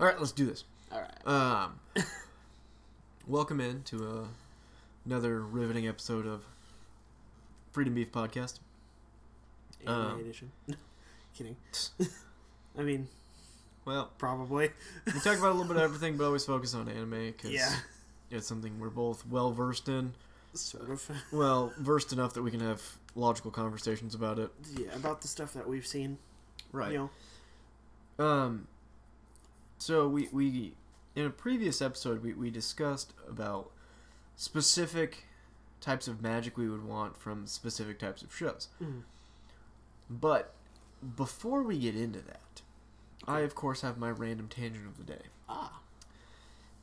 All right, let's do this. All right. Um, welcome in to uh, another riveting episode of Freedom Beef Podcast. Anime um, edition. Kidding. I mean, Well, probably. we talk about a little bit of everything, but always focus on anime because Yeah. it's something we're both well versed in. Sort of. Well, versed enough that we can have logical conversations about it. Yeah, about the stuff that we've seen. Right. You know. Um, so we we in a previous episode we, we discussed about specific types of magic we would want from specific types of shows. Mhm. But before we get into that, I of course have my random tangent of the day. Ah.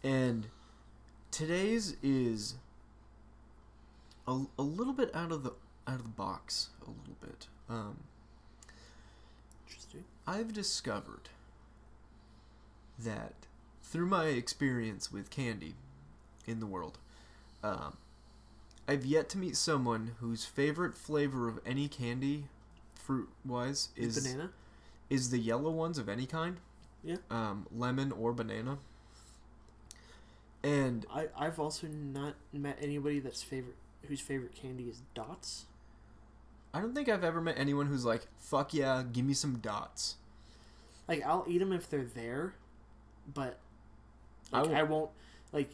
And today's is a, a little bit out of the out of the box a little bit. Um, Interesting. I've discovered that through my experience with candy in the world, um, I've yet to meet someone whose favorite flavor of any candy, fruit wise, is banana. is the yellow ones of any kind. Yeah. Um, lemon or banana. And I I've also not met anybody that's favorite whose favorite candy is dots. I don't think I've ever met anyone who's like, "Fuck yeah, give me some dots." Like I'll eat them if they're there, but I like, will- I, won't like.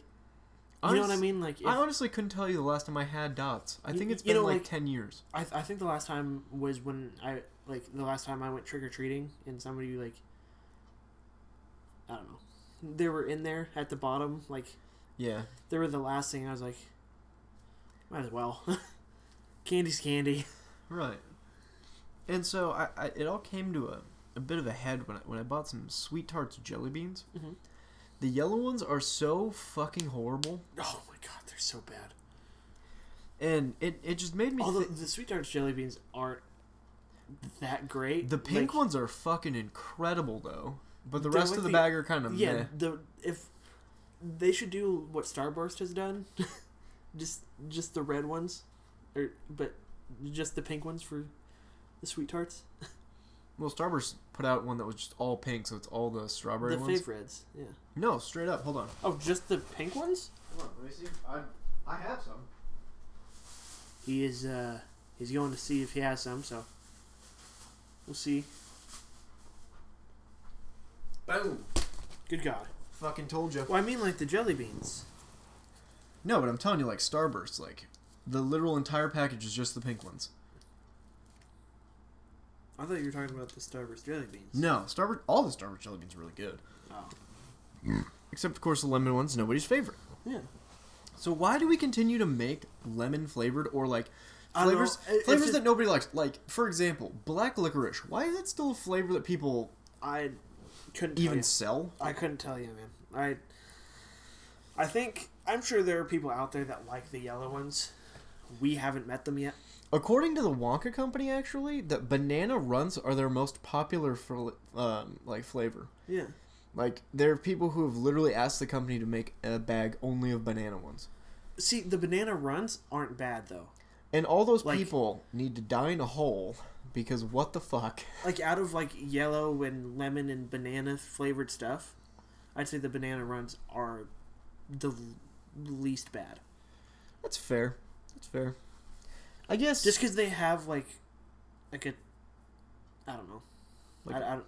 You know what I mean? Like if, I honestly couldn't tell you the last time I had dots. I think it's been know, like, like- ten years. I, I think the last time was when I like the last time I went trick or treating and somebody like I don't know they were in there at the bottom like Yeah. they were the last thing I was like might as well candy's candy Right. And so I, I it all came to a, a bit of a head when I, when I bought some sweet tarts jelly beans. Mhm. The yellow ones are so fucking horrible, oh my god they're so bad and it, it just made me. although thi- the sweet tarts jelly beans aren't that great the pink Like, ones are fucking incredible though, but the They're rest like of the, the- bag are kind of yeah meh. the if they should do what Starburst has done just just the red ones or but just the pink ones for the sweet tarts Well, Starburst put out one that was just all pink, so it's all the strawberry the ones. fave reds yeah No, straight up. Hold on. oh just the pink ones Hold on. Let me see. I I have some. he is uh he's going to see if he has some so we'll see Boom. good god Fucking told you. well i mean like the jelly beans No, but I'm telling you, like Starburst, like the literal entire package is just the pink ones. I thought you were talking about the starburst jelly beans No, Starburst. All the Starburst jelly beans are really good, oh except of course the lemon ones. Nobody's favorite. yeah So why do we continue to make lemon flavored or like I don't know. flavors It- flavors just- that nobody likes? Like for example, black licorice. Why is that still a flavor that people i couldn't tell even sell? I couldn't tell you, man. I I think I'm sure there are people out there that like the yellow ones. We haven't met them yet. According to the Wonka company, actually, that banana Runts are their most popular for um, like flavor. Yeah. Like there are people who have literally asked the company to make a bag only of banana ones. See, the banana Runts aren't bad though. And all those Like- people need to die in a hole because what the fuck? Like out of like yellow and lemon and banana flavored stuff, I'd say the banana Runts are the least bad. That's fair. That's fair. I guess Just because they have like, like a, I don't know, Like- I, I don't,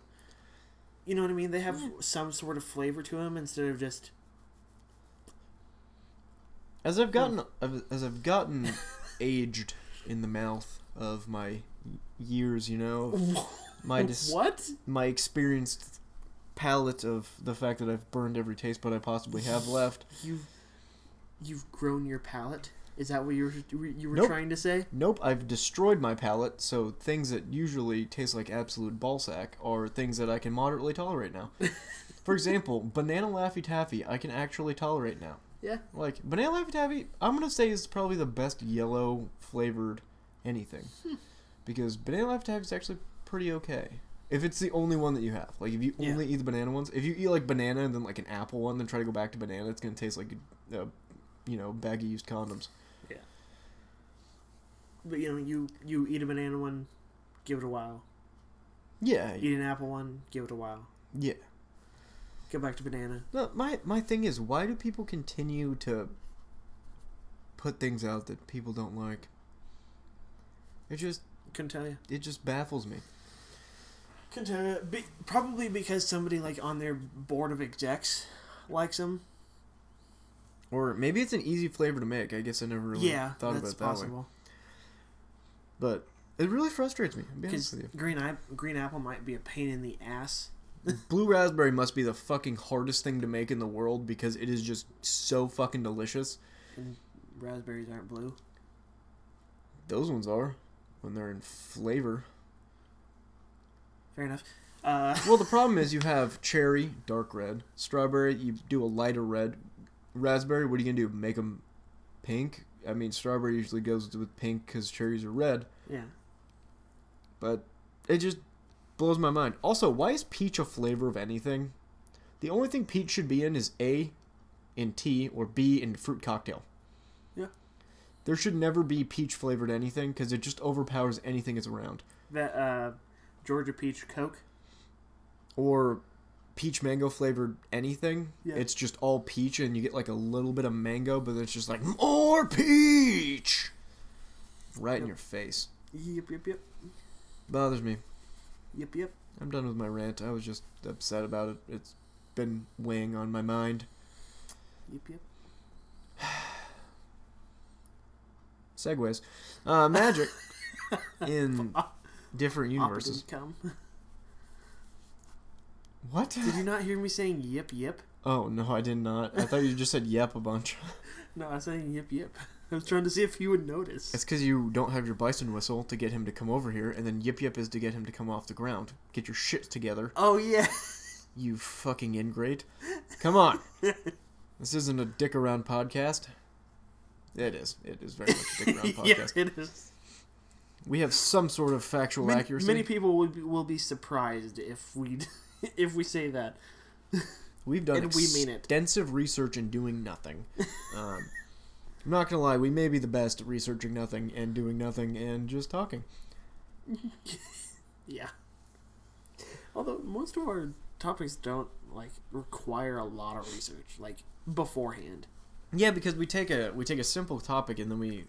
you know what I mean? They have some sort of flavor to them instead of just as I've gotten as I've gotten aged in the mouth of my years, you know, my dis- what? my experienced palate of the fact that I've burned every taste bud I possibly have left. You've you've grown your palate. Is that what you were you were Nope. trying to say? Nope, I've destroyed my palate, so things that usually taste like absolute ballsack are things that I can moderately tolerate now. For example, banana Laffy Taffy, I can actually tolerate now. Yeah. Like, banana Laffy Taffy, I'm gonna say is probably the best yellow flavored anything. Hmm. because banana Laffy Taffy is actually pretty okay. If it's the only one that you have. Like, if you Yeah. only eat the banana ones, if you eat like banana and then like an apple one, then try to go back to banana, it's gonna taste like, a, you know, bag of used condoms. But you know, you you eat a banana one, give it a while. Yeah, Eat an apple one, give it a while. yeah. Go back to banana. No, my my thing is, why do people continue to put things out that people don't like? It just Couldn't tell you. it just baffles me. Couldn't tell you. Be, probably because somebody like on their board of execs likes them. Or maybe it's an easy flavor to make. I guess I never really yeah, thought about it that way. But it really frustrates me. I'll be honest Because green eye, green apple might be a pain in the ass. Blue raspberry must be the fucking hardest thing to make in the world because it is just so fucking delicious. And raspberries aren't blue. Those ones are when they're in flavor. Fair enough. Uh, Well, the problem is you have cherry, dark red. Strawberry, you do a lighter red. Raspberry, what are you gonna do? Make them pink? I mean, strawberry usually goes with pink because cherries are red. Yeah. But it just blows my mind. Also, why is peach a flavor of anything? The only thing peach should be in is A in tea or B in fruit cocktail. Yeah. There should never be peach flavored anything because it just overpowers anything it's around. That uh, Georgia peach Coke. Or peach mango flavored anything. Yeah. It's just all peach and you get like a little bit of mango, but it's just like more peach right in your face. Yep, yep, yep, Bothers me. yep, yep. I'm done with my rant. I was just upset about it. It's been weighing on my mind. Yep, yep. Segues. Uh, magic in different universes. Come. What? Did you not hear me saying yep, yep? Oh, no, I did not. I thought you just said yep a bunch. No, I was saying yep, yep. I was trying to see if you would notice. It's because you don't have your bison whistle to get him to come over here, and then yip yip is to get him to come off the ground. Get your shit together, Oh yeah. you fucking ingrate. Come on. this isn't a dick around podcast. It is. It is very much a dick around yeah, podcast. it is. We have some sort of factual Many, accuracy. many people will be, will be surprised if we if we say that. We've done And we mean it. extensive research and doing nothing. Um, I'm not gonna lie, we may be the best at researching nothing and doing nothing and just talking. Yeah. Although most of our topics don't like require a lot of research, like beforehand. Yeah, because we take a we take a simple topic and then we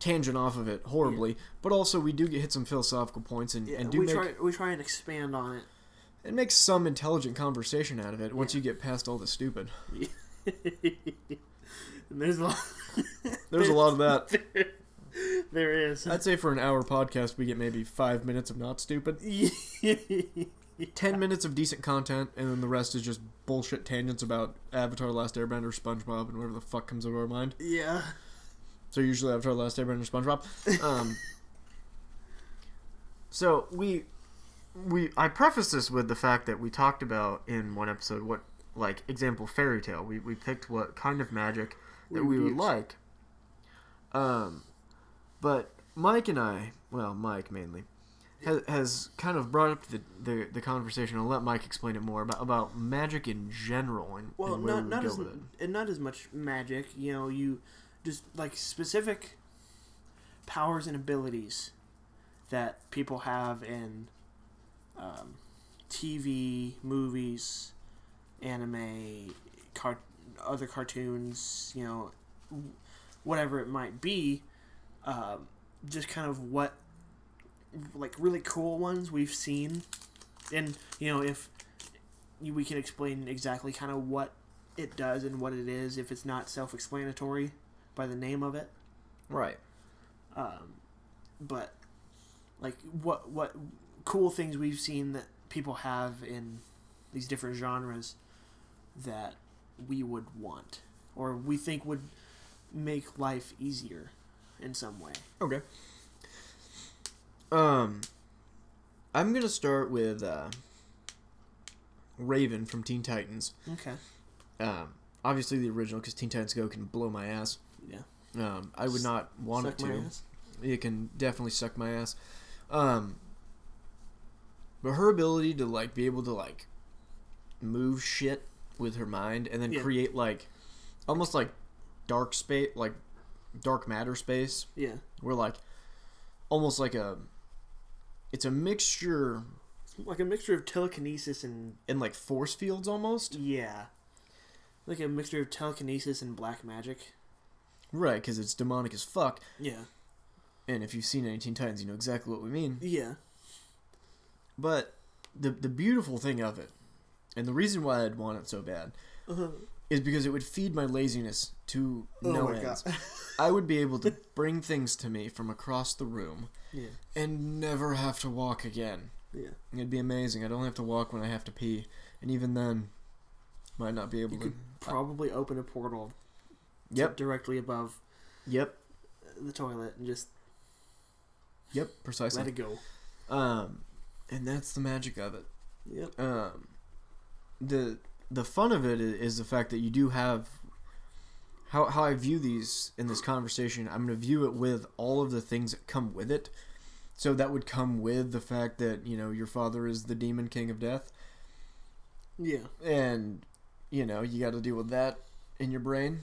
tangent off of it horribly, but also we do get hit some philosophical points and, Yeah, and do we make try we try and expand on it. it makes some intelligent conversation out of it once Yeah. you get past all the stupid. and there's a lot. There's a lot of that. there is. I'd say for an hour podcast we get maybe five minutes of not stupid. ten minutes of decent content, and then the rest is just bullshit tangents about Avatar: Last Airbender, SpongeBob, and whatever the fuck comes over our mind. yeah. So usually Avatar: Last Airbender, SpongeBob. Um, so we we I preface this with the fact that we talked about in one episode what like example Fairy Tail. We we picked what kind of magic that We would like. Um, but Mike and I, well, Mike mainly, has, has kind of brought up the, the the conversation. I'll let Mike explain it more about about magic in general and, Well, and where not we not go as with it. and not as much magic. You know, you just like specific powers and abilities that people have in um, TV, movies, anime, car- other cartoons. You know, whatever it might be. Um, just kind of what like really cool ones we've seen, and you know if we can explain exactly kind of what it does and what it is if it's not self-explanatory by the name of it. Right. Um, but like what what cool things we've seen that people have in these different genres that we would want or we think would make life easier in some way. Okay. Um, I'm gonna start with uh, Raven from Teen Titans. Okay. Um, obviously the original because Teen Titans Go can blow my ass. Yeah. Um, I would not want Suck it my to. ass. It can definitely suck my ass. Um, but her ability to like be able to like move shit with her mind and then Yeah. create like almost like dark space, like dark matter space Yeah. where like almost like a it's a mixture like a mixture of telekinesis and and like force fields almost. yeah, like a mixture of telekinesis and black magic. Right, because it's demonic as fuck. Yeah, And if you've seen any Teen Titans, you know exactly what we mean. yeah, But the the beautiful thing of it, and the reason why I'd want it so bad, uh-huh. is because it would feed my laziness to Oh no my ends. I would be able to bring things to me from across the room yeah, and never have to walk again. yeah. It'd be amazing. I'd only have to walk when I have to pee, and even then, might not be able You to. could probably open a portal Yep. directly above Yep. the toilet and just Yep. Precisely. let it go. Um, and that's the magic of it. Yep. um, the the fun of it is the fact that you do have how how I view these in this conversation. I'm going to view it with all of the things that come with it. So that would come with the fact that you know your father is the demon king of death, Yeah. and you know you got to deal with that in your brain.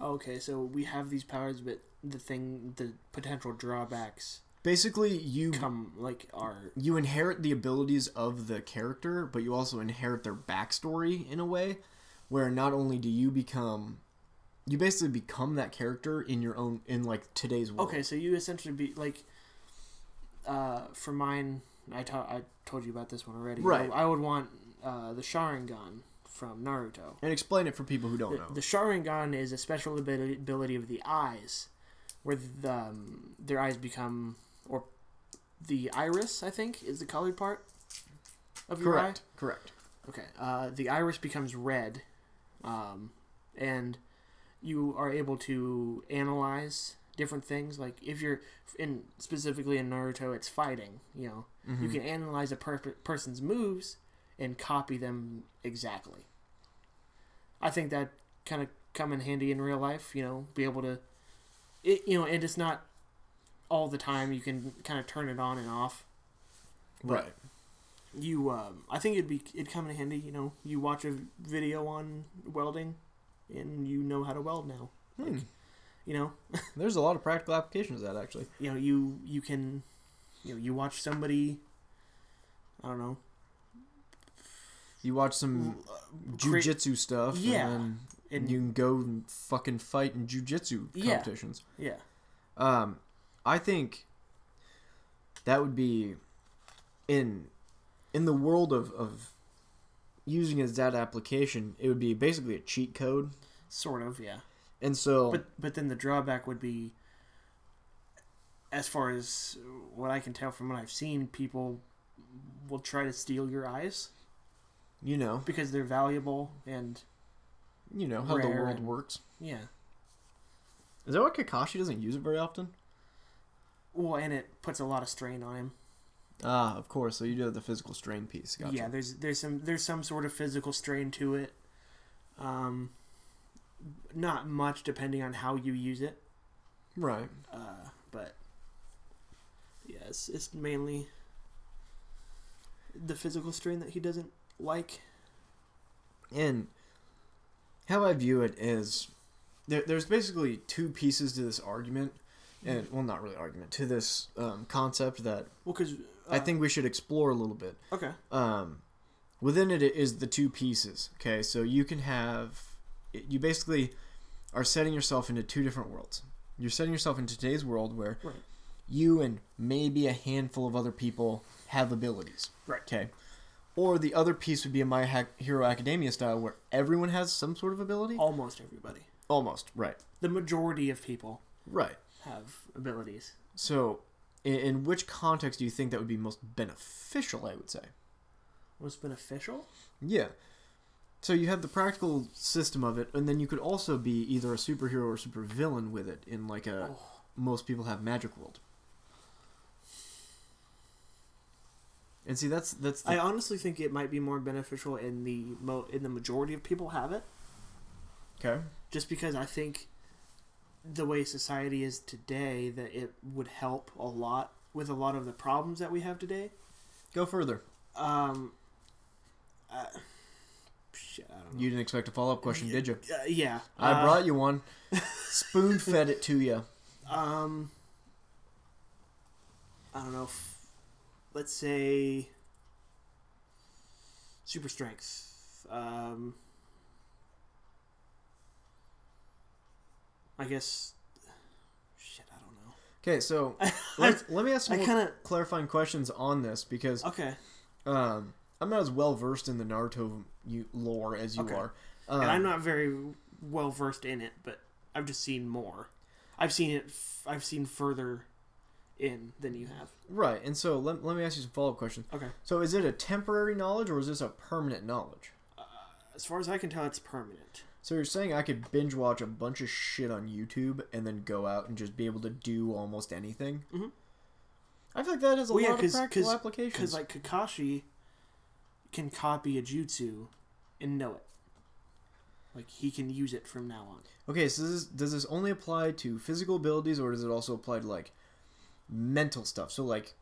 Okay, so we have these powers, but the thing, the potential drawbacks Basically, you come like are you inherit the abilities of the character, but you also inherit their backstory in a way where not only do you become you basically become that character in your own in like today's world. okay. So you essentially be like, uh, for mine, I to- I told you about this one already. Right. I, I would want uh, the Sharingan from Naruto. And explain it for people who don't The, know. the Sharingan is a special ability, of the eyes, where the, um, their eyes become, the iris, I think, is the colored part of your eye. Correct. Correct. Okay. Uh, the iris becomes red, um, and you are able to analyze different things. Like if you're in specifically in Naruto, it's fighting. You know, you Mhm. can analyze a per- person's moves and copy them exactly. I think that kind of come in handy in real life. You know, be able to, it, you know, and it's not all the time. You can kind of turn it on and off Right. you um, I think it'd be it'd come in handy. You know, you watch a video on welding, and you know how to weld now. Hmm. You know, There's a lot of practical applications of that actually. you know you you can, you know, you watch somebody. I don't know. You watch some Great- jujitsu stuff, Yeah. and, And you can go and fucking fight in jujitsu competitions. Yeah. competitions. yeah, Um, I think that would be in in the world of, of using as that application. It would be basically a cheat code, sort of, yeah. and so But but then the drawback would be, as far as what I can tell from what I've seen, people will try to steal your eyes you know, because they're valuable and you know how the world and- works. yeah. Is that why Kakashi doesn't use it very often? Well, and it puts a lot of strain on him. Ah, of course. So you do have the physical strain piece. Gotcha. Yeah, there's there's some there's some sort of physical strain to it. Um, not much depending on how you use it. Right. Uh, but yeah, it's, it's mainly the physical strain that he doesn't like. And how I view it is there, there's basically two pieces to this argument, and well, not really argument to this um, concept that Well, because I think we should explore a little bit. okay, Um, within it is the two pieces. Okay, so you can have you basically are setting yourself into two different worlds. You're setting yourself into today's world where Right. you and maybe a handful of other people have abilities. Right. Okay. Or the other piece would be a My Hero Academia style where everyone has some sort of ability. almost everybody, Almost. Right. the majority of people Right. Have abilities. So, in, in which context do you think that would be most beneficial? I would say. Most beneficial? Yeah. So you have the practical system of it, and then you could also be either a superhero or supervillain with it in like a Oh. most people have magic world. And see, that's that's the, I honestly think it might be more beneficial in the mo- in the majority of people have it. okay. just because I think the way society is today that it would help a lot with a lot of the problems that we have today. Go further. Um, uh, shit, I don't know. You didn't expect a follow up question, did you? Uh, yeah, I uh, brought you one. Spoon fed it to you. Um, I don't know. F- let's say Super strength. Um, I guess. Shit, I don't know. Okay, so let, let me ask some kind of clarifying questions on this because okay, um, I'm not as well versed in the Naruto you, lore as you Okay. are. Um, and I'm not very well versed in it, but I've just seen more. I've seen it. F- I've seen further in than you have. right, and so let, let me ask you some follow up questions. Okay. So is it a temporary knowledge or is this a permanent knowledge? As far as I can tell, it's permanent. So you're saying I could binge watch a bunch of shit on YouTube and then go out and just be able to do almost anything? Mhm. I feel like that has a Well, yeah, lot of 'cause- practical 'cause- applications. Because like Kakashi can copy a jutsu and know it. Like he can use it from now on. Okay, so this, does this only apply to physical abilities, or does it also apply to like mental stuff? So like,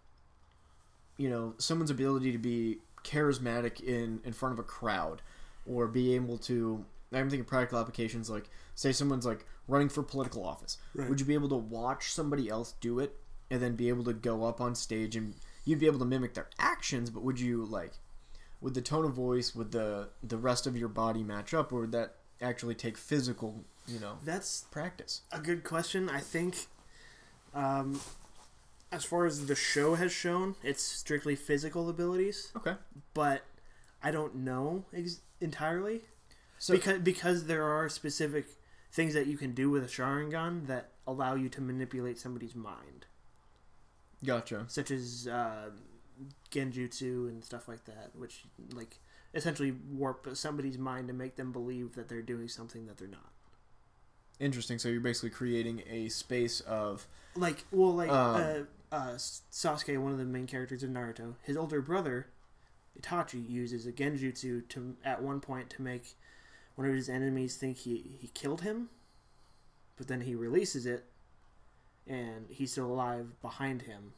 you know, someone's ability to be charismatic in in front of a crowd, or be able to. I'm thinking practical applications like, say, someone's like running for political office. Right. Would you be able to watch somebody else do it and then be able to go up on stage and you'd be able to mimic their actions? But would you like, would the tone of voice, would the the rest of your body match up, or would that actually take physical, you know, That's practice. a good question. I think, um, as far as the show has shown, it's strictly physical abilities, Okay. but I don't know ex- entirely So because because there are specific things that you can do with a Sharingan that allow you to manipulate somebody's mind, gotcha. such as uh, genjutsu and stuff like that, which like essentially warp somebody's mind to make them believe that they're doing something that they're not. Interesting. So you're basically creating a space of like well like Um, uh, uh Sasuke one of the main characters of Naruto his older brother Itachi uses a genjutsu to at one point to make one of his enemies think he he killed him but then he releases it and he's still alive behind him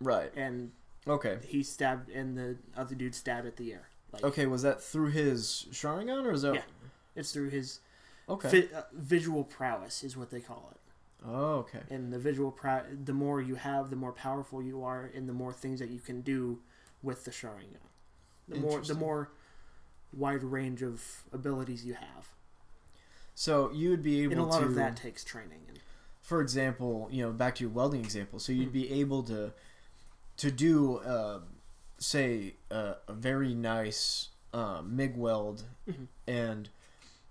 right. and Okay. he stabbed and the other dude stabbed at the air like Okay. Was that through his Sharingan or is that? Yeah. it's through his Okay. vi- uh, visual prowess is what they call it Oh, okay. and the visual prow the more you have the more powerful you are and the more things that you can do with the Sharingan the more the more wide range of abilities you have So you would be able and a lot to, of that takes training and for example, you know, back to your welding example. So Mm-hmm. you'd be able to to do, uh, say, uh, a very nice uh, MIG weld, Mhm. and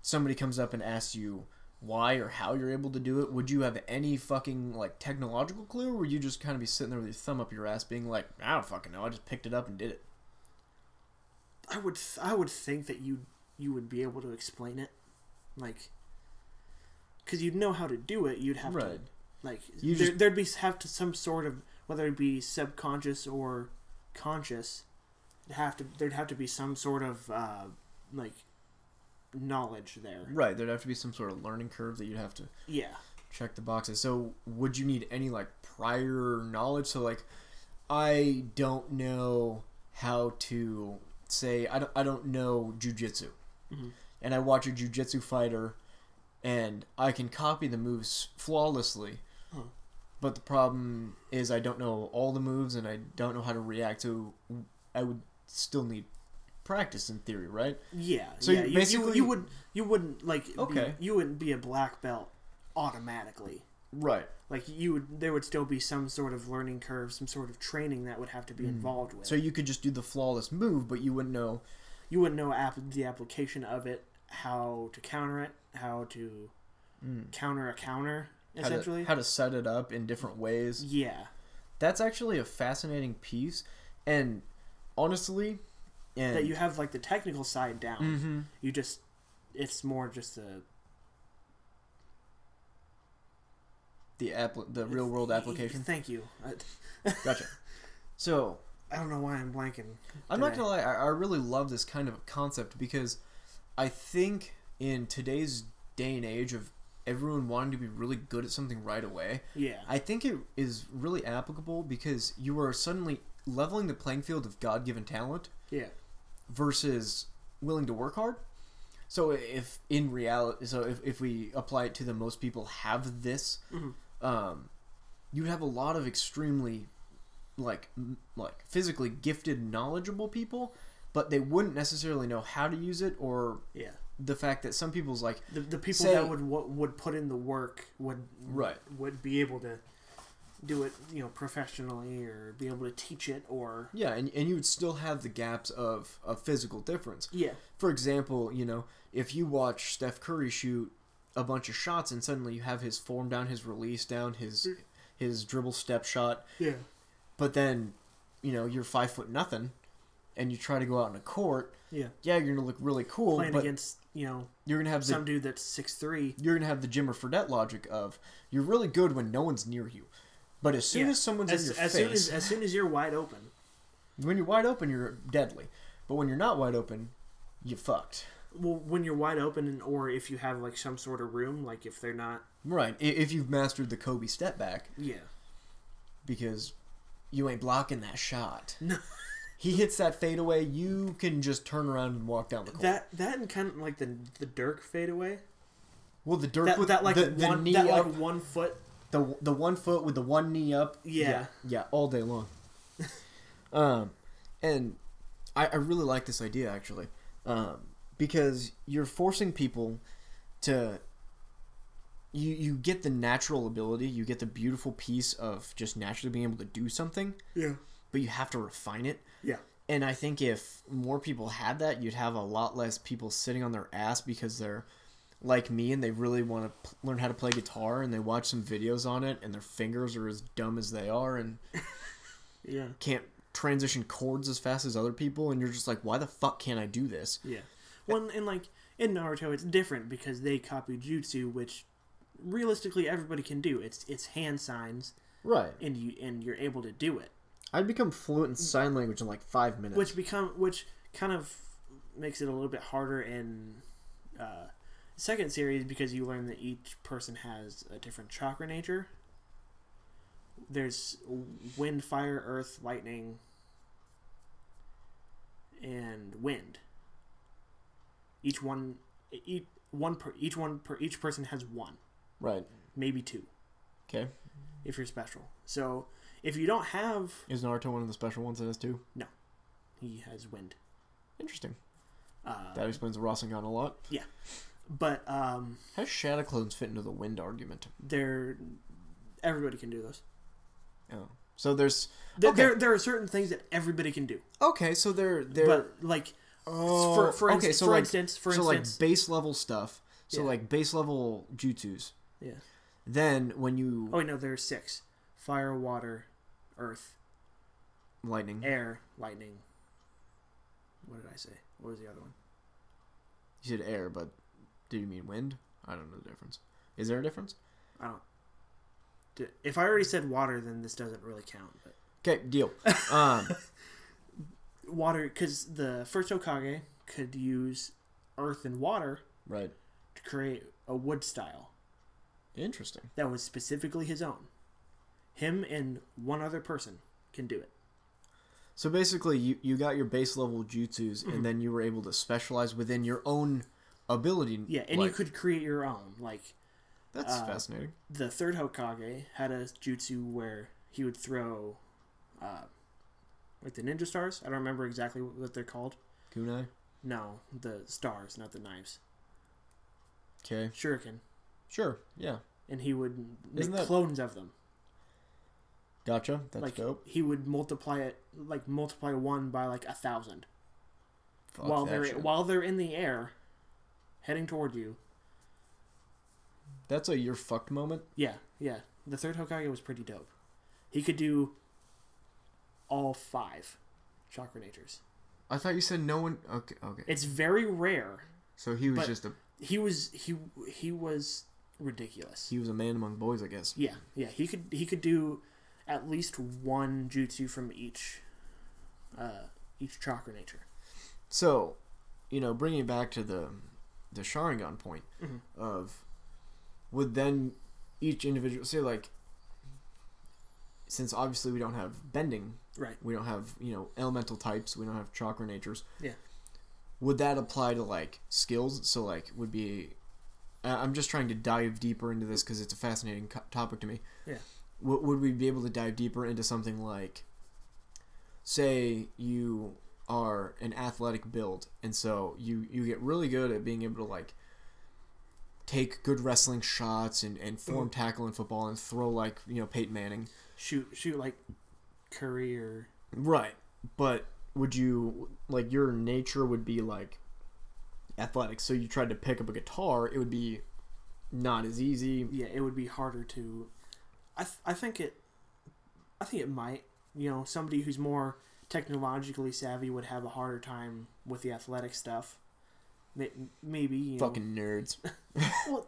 somebody comes up and asks you why or how you're able to do it. Would you have any fucking like technological clue, or would you just kind of be sitting there with your thumb up your ass, being like, I don't fucking know, I just picked it up and did it. I would th- I would think that you you would be able to explain it like because you'd know how to do it you'd have to like You there, just- there'd be have to some sort of whether it be subconscious or conscious have to there'd have to be some sort of uh, like knowledge there Right. There'd have to be some sort of learning curve that you'd have to yeah check the boxes. So, would you need any like prior knowledge? So, like, I don't know how to say I don't I don't know jujitsu, Mhm. and I watch a jujitsu fighter, and I can copy the moves flawlessly. Huh. But the problem is I don't know all the moves, and I don't know how to react. So, I would still need practice in theory, right? yeah So yeah you you, basically- you, you would you wouldn't like be- Okay. you wouldn't be a black belt automatically Right. like you would there would still be some sort of learning curve some sort of training that would have to be involved with So you could just do the flawless move, but you wouldn't know you wouldn't know app- the application of it how to counter it how to counter a counter how to, essentially how to set it up in different ways. yeah That's actually a fascinating piece, and honestly, and that you have like the technical side down Mhm. you just it's more just the the app, the real world application. thank you Gotcha. So I don't know why i'm blanking I'm not gonna lie, I, I really love this kind of concept because I think in today's day and age of everyone wanting to be really good at something right away, yeah I think it is really applicable because you are suddenly leveling the playing field of God given talent yeah versus willing to work hard. So if in reality, so if, if we apply it to the most people have this, Mhm. Um, you would have a lot of extremely like m- like physically gifted, knowledgeable people, but they wouldn't necessarily know how to use it or Yeah. the fact that some people's like The, the people Say- that would wo- would put in the work would Right. would be able to do it you know professionally or be able to teach it or yeah and, and you would still have the gaps of a physical difference yeah for example you know if you watch steph curry shoot a bunch of shots and suddenly you have his form down his release down his hmm. his dribble step shot. Yeah. But then you know you're five foot nothing and you try to go out in a court yeah. yeah you're gonna look really cool playing but against you know you're gonna have the some dude that's six three. you're gonna have the Jimmer Fredette logic of you're really good when no one's near you, but as soon Yeah. as someone's as, in your as face, soon as as soon as you're wide open. when you're wide open, you're deadly. But when you're not wide open, you fucked. Well when you're wide open and, or if you have like some sort of room like if they're not Right. If you've mastered the Kobe step back, yeah because you ain't blocking that shot. No. He hits that fadeaway, you can just turn around and walk down the court. that that and kind of like the the Dirk fadeaway well, the dirt that, with that like the, the one knee that up, like one foot the the one foot with the one knee up. Yeah. yeah, yeah, all day long. um, and I, I really like this idea actually, um, because you're forcing people to. You you get the natural ability, you get the beautiful piece of just naturally being able to do something, yeah but you have to refine it. yeah And I think if more people had that, you'd have a lot less people sitting on their ass because they're like me and they really want to p- learn how to play guitar and they watch some videos on it and their fingers are as dumb as they are and yeah can't transition chords as fast as other people and you're just like why the fuck can't I do this? Yeah. Well, and like in Naruto, it's different because they copy jutsu, which realistically everybody can do. It's it's hand signs, Right. and you and you're able to do it, I'd become fluent in sign language in like 5 minutes. which become which kind of makes it a little bit harder in uh, second series because you learn that each person has a different chakra nature. There's wind, fire, earth, lightning, and wind. Each one, each one per each one per each person has one, right. maybe two, Okay. if you're special. So if you don't have, Is Naruto one of the special ones that has two? No, he has wind. Interesting. Uh, That explains the Rasengan a lot. Yeah, but um, How does Shadow Clones fit into the wind argument? they're everybody can do those. Oh. So there's There, Okay. there, there are certain things that everybody can do, Okay, so they're they're but like oh, for for, okay, inst- so for like instance, for so instance, like base level stuff. So Yeah. like base level jutsus. yeah. Then when you Oh wait, no, there's six: fire, water, earth, lightning, air, lightning. What did I say? What was the other one? you said air, but did you mean wind? I don't know the difference. Is there a difference? I don't. If I already said water, then this doesn't really count. But Okay, deal. Um, water, because the first Hokage could use earth and water right. to create a wood style Interesting. that was specifically his own. Him and one other person can do it. So basically, you you got your base level jutsus, Mm-hmm. and then you were able to specialize within your own ability. Yeah, and you could create your own. Like That's uh, fascinating. the third Hokage had a jutsu where he would throw, uh, like the ninja stars. I don't remember exactly what they're called. Kunai. No, the stars, not the knives. Okay. Shuriken, Sure. Yeah. and he would make Isn't that- clones of them. Gotcha. That's like dope. he would multiply it, like multiply one by like a thousand Fuck while that they're shit. while they're in the air, heading toward you. That's a you're fucked moment. Yeah, yeah. The third Hokage was pretty dope. He could do all five chakra natures. I thought you said no one. Okay. Okay. It's very rare. So he was just a He was he he was ridiculous. he was a man among boys, I guess. Yeah, yeah. He could he could do at least one jutsu from each uh each chakra nature. So, you know, bringing it back to the the Sharingan point Mhm. of would then each individual say like since obviously we don't have bending, Right. we don't have you know elemental types, we don't have chakra natures. Yeah. Would that apply to like skills? So like would be. I'm just trying to dive deeper into this because it's a fascinating co- topic to me. Yeah. Would would we be able to dive deeper into something like, say you are an athletic build, and so you you get really good at being able to like take good wrestling shots and, and form mm-hmm. tackle in football and throw like you know Peyton Manning. Shoot, shoot like Curry or Right. But would you like your nature would be like athletics, so you tried to pick up a guitar, it would be not as easy. yeah, it would be harder to. I th- I think it. I think it might. You know, somebody who's more technologically savvy would have a harder time with the athletic stuff. Maybe you know- Fucking nerds. Well,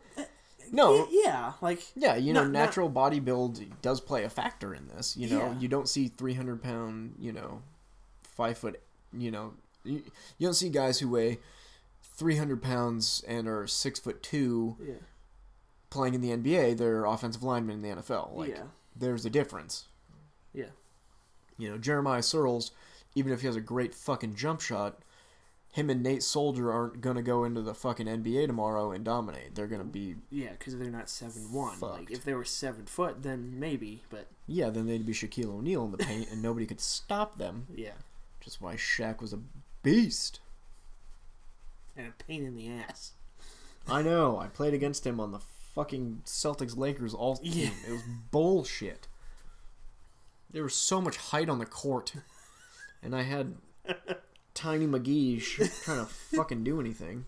No. yeah, yeah, like Yeah, you know, Not- not- natural body build does play a factor in this. You know, Yeah. you don't see 300 pound, you know, five foot, you know, you, you don't see guys who weigh 300 pounds and are six foot two yeah, playing in the NBA. They're offensive linemen in the NFL. Like, yeah, there's a difference. yeah, You know, Jeremiah Searles, even if he has a great fucking jump shot, him and Nate Soldier aren't gonna go into the fucking NBA tomorrow and dominate. They're gonna be yeah, because they're not seven one. Like if they were seven foot, then maybe. But yeah, then they'd be Shaquille O'Neal in the paint and nobody could stop them. yeah, just why Shaq was a beast. and a pain in the ass. I know. I played against him on the fucking Celtics Lakers all team. Yeah. It was bullshit. There was so much height on the court, and I had Tiny McGee trying to fucking do anything.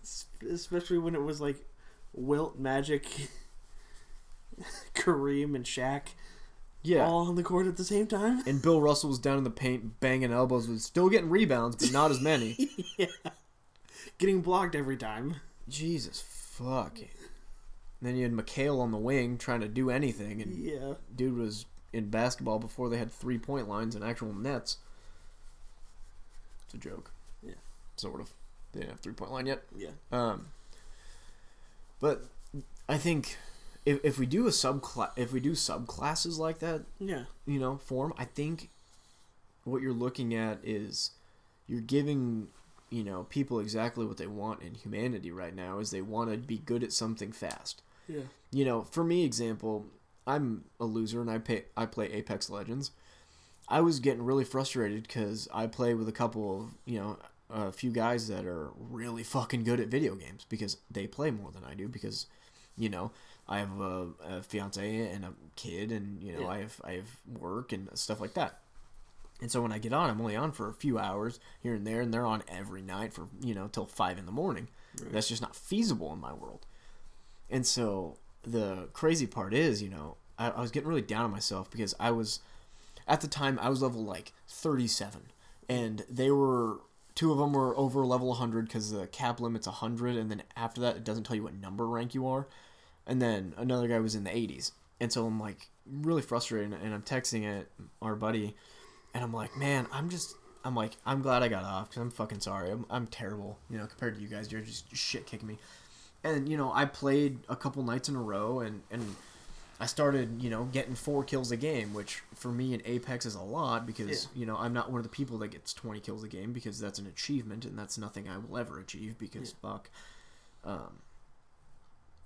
Especially when it was like Wilt, Magic, Kareem, and Shaq Yeah. all on the court at the same time. and Bill Russell was down in the paint banging elbows, was still getting rebounds, but not as many. yeah, getting blocked every time. Jesus fuck. then you had McHale on the wing trying to do anything, and Yeah, dude was in basketball before they had three point lines and actual nets. It's a joke. Sort of. They didn't have three point line yet. yeah, Um, but I think if, if we do a subclass, if we do subclasses like that, yeah, you know, form, I think what you're looking at is you're giving, you know, people exactly what they want in humanity right now is they want to be good at something fast. yeah, You know, for me example, I'm a loser and I pay I play Apex Legends. I was getting really frustrated cuz I play with a couple of, you know, a few guys that are really fucking good at video games because they play more than I do because you know, I have a, a fiance and a kid and you know, Yeah. I have I have work and stuff like that. And so when I get on, I'm only on for a few hours here and there, and they're on every night for you know till five in the morning. Right. That's just not feasible in my world. And so the crazy part is, you know, I, I was getting really down on myself because I was at the time I was level like 37, and they were two of them were over level 100 because the cap limit's 100, and then after that it doesn't tell you what number rank you are, and then another guy was in the 80s, and so I'm like really frustrated, and I'm texting it our buddy, and I'm like, man, I'm just. I'm like, I'm glad I got off because I'm fucking sorry. I'm, I'm terrible, you know, compared to you guys. You're just shit kicking me and you know I played a couple nights in a row and and I started you know getting four kills a game which for me in Apex is a lot because Yeah. you know I'm not one of the people that gets 20 kills a game because that's an achievement and that's nothing I will ever achieve because fuck um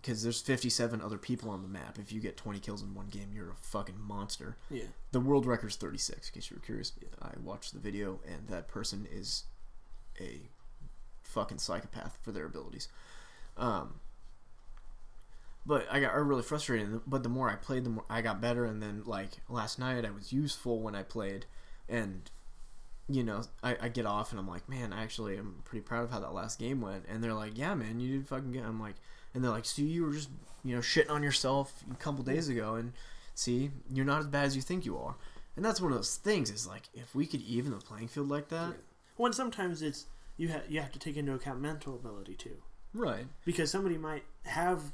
because there's 57 other people on the map. If you get 20 kills in one game you're a fucking monster. Yeah, the world record's 36 in case you were curious. I watched the video and that person is a fucking psychopath for their abilities. Um but I got really frustrated but the more I played the more I got better and then like last night I was useful when I played and you know I, I get off and I'm like man actually I'm pretty proud of how that last game went and they're like yeah man you did fucking good I'm like and they're like see you were just you know shitting on yourself a couple days ago and see you're not as bad as you think you are and that's one of those things is like if we could even the playing field like that When sometimes it's you have you have to take into account mental ability too, right. Because somebody might have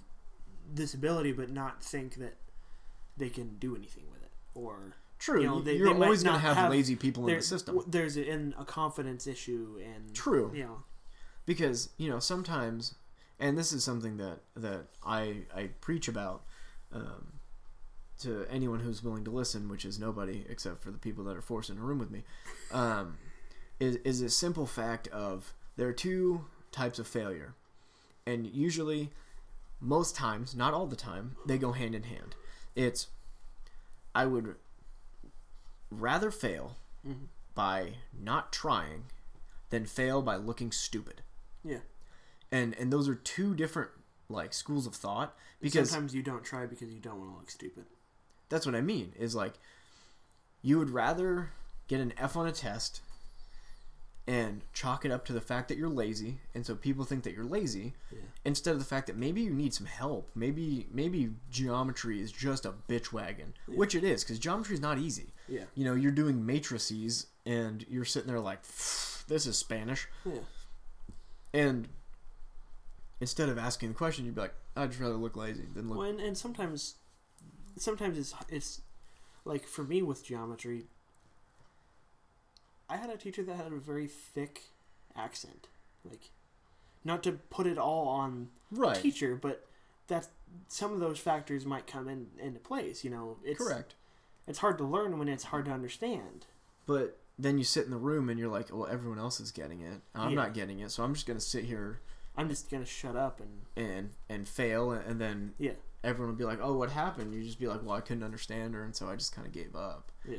this ability but not think that they can do anything with it, or true You know, they- you're they always going to have, have- lazy people in the system. there's a, in a confidence issue and True. You know, because you know sometimes and this is something that that i i preach about um, to anyone who's willing to listen which is nobody except for the people that are forced in a room with me um, is, is a simple fact of there are two types of failure. And usually most times not all the time they go hand in hand it's i would rather fail Mhm. by not trying than fail by looking stupid. Yeah. And and those are two different like schools of thought because sometimes you don't try because you don't want to look stupid. that's what I mean is like you would rather get an F on a test and chalk it up to the fact that you're lazy and so people think that you're lazy Yeah. instead of the fact that maybe you need some help maybe maybe geometry is just a bitch wagon Yeah. which it is because geometry is not easy Yeah. you know you're doing matrices and you're sitting there like this is spanish Yeah. and instead of asking the question you'd be like i'd just rather look lazy than look Well, and, and sometimes, sometimes it's it's like for me with geometry. I had a teacher that had a very thick accent, like, not to put it all on right. teacher, but that some of those factors might come in into place. You know, it's correct. It's hard to learn when it's hard to understand. but then you sit in the room and you're like well everyone else is getting it. I'm Yeah. not getting it so i'm just going to sit here I'm just gonna shut up and and and fail and then yeah, everyone would be like oh what happened? You just be like well i couldn't understand her and so i just kind of gave up. Yeah,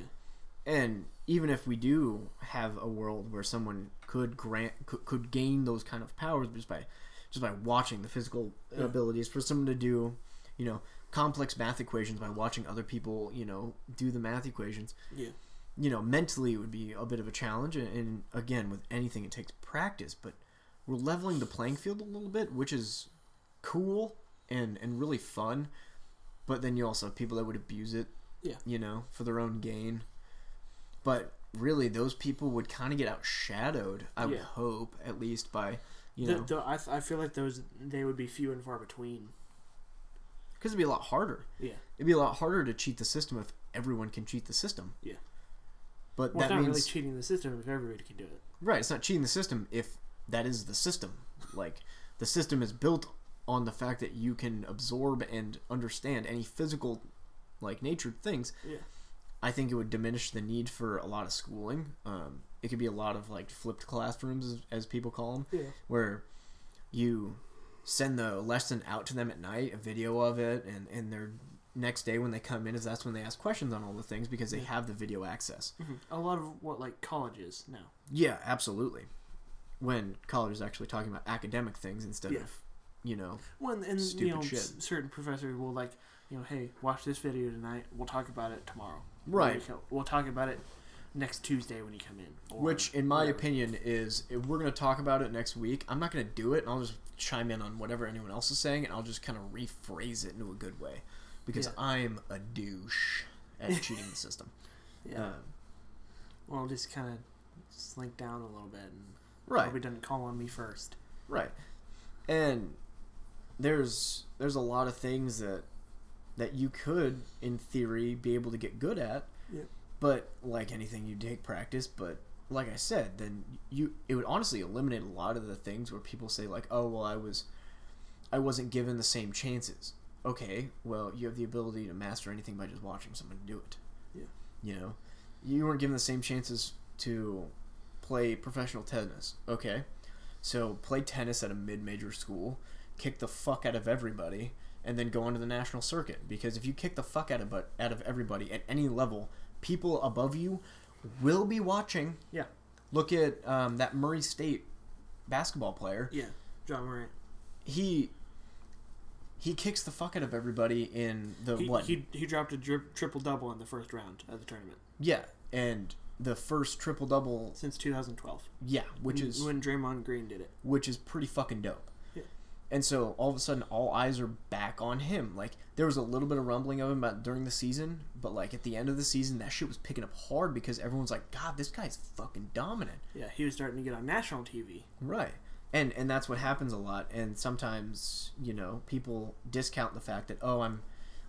and even if we do have a world where someone could grant could, could gain those kind of powers just by just by watching the physical Yeah. abilities for someone to do you know complex math equations by watching other people you know do the math equations yeah, you know mentally it would be a bit of a challenge and, and again with anything it takes practice but we're leveling the playing field a little bit which is cool and and really fun but then you also have people that would abuse it Yeah. you know for their own gain but really those people would kind of get outshadowed i would hope at least by you The- know the- I, I feel like those they would be few and far between. because it'd be a lot harder Yeah, it'd be a lot harder to cheat the system if everyone can cheat the system Yeah. but well, that it's not means really cheating the system if everybody can do it. Right, it's not cheating the system if that is the system. Like the system is built on the fact that you can absorb and understand any physical like natured things. Yeah. I think it would diminish the need for a lot of schooling. Um, it could be a lot of like flipped classrooms as, as people call them Yeah, where you send the lesson out to them at night, a video of it, and, and their next day when they come in is that's when they ask questions on all the things because they Yeah. have the video access. a lot of what like colleges now. Yeah, absolutely. When college is actually talking about academic things instead Yeah. of, you know, Well, and you know, shit. certain professors will like, you know, hey, watch this video tonight. We'll talk about it tomorrow. Right. We co- We'll talk about it next Tuesday when you come in. which in my whatever. opinion is if we're going to talk about it next week, I'm not going to do it and I'll just chime in on whatever anyone else is saying and I'll just kind of rephrase it into a good way because Yeah. I'm a douche at cheating the system. Yeah. Um, well, just kind of slink down a little bit and right. probably doesn't call on me first. Right. And there's there's a lot of things that that you could in theory be able to get good at. Yep. But like anything you take practice, but like I said, then you it would honestly eliminate a lot of the things where people say like, "Oh, well I was I wasn't given the same chances." Okay, well, you have the ability to master anything by just watching someone do it. Yeah. You know, you weren't given the same chances to play professional tennis. Okay. So play tennis at a mid-major school, kick the fuck out of everybody, and then go onto the national circuit. Because if you kick the fuck out of but out of everybody at any level, people above you will be watching. Yeah. Look at um, that Murray State basketball player. Yeah, Ja Morant. He he kicks the fuck out of everybody in the He, what? he he dropped a drip, triple double in the first round of the tournament yeah, and the first triple double. since 2012. Yeah, which when, is when Draymond Green did it. which is pretty fucking dope. Yeah. And so all of a sudden, all eyes are back on him. Like there was a little bit of rumbling of him about during the season, but like at the end of the season, that shit was picking up hard because everyone's like, "God, this guy's fucking dominant." Yeah, he was starting to get on national TV. Right. And and that's what happens a lot. And sometimes you know people discount the fact that oh I'm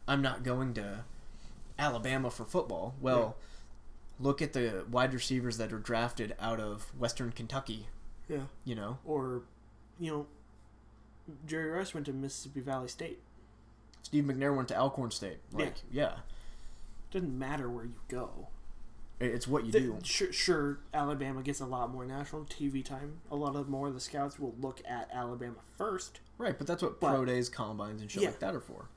I'm not going to Alabama for football. Well, look at the wide receivers that are drafted out of Western Kentucky. Yeah. You know, Or, you know, Jerry Rice went to Mississippi Valley State. Steve McNair went to Alcorn State. Like yeah, Doesn't matter where you go. It's what you The- do. sure, sure, Alabama gets a lot more national TV time. A lot of more of the scouts will look at Alabama first. Right, but that's what But- pro days, combines, and shit Yeah. like that are for.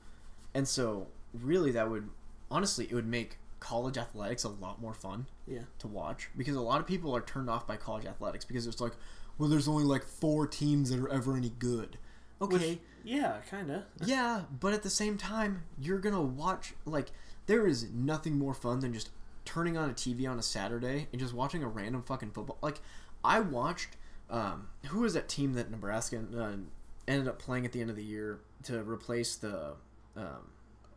And so, really, that would honestly, it would make college athletics a lot more fun Yeah. to watch because a lot of people are turned off by college athletics because it's like, well, there's only like four teams that are ever any good. Okay, Which, yeah, kind of. yeah, but at the same time, you're gonna watch like there is nothing more fun than just turning on a TV on a Saturday and just watching a random fucking football. Like I watched, um, who was that team that Nebraska uh, ended up playing at the end of the year to replace the um,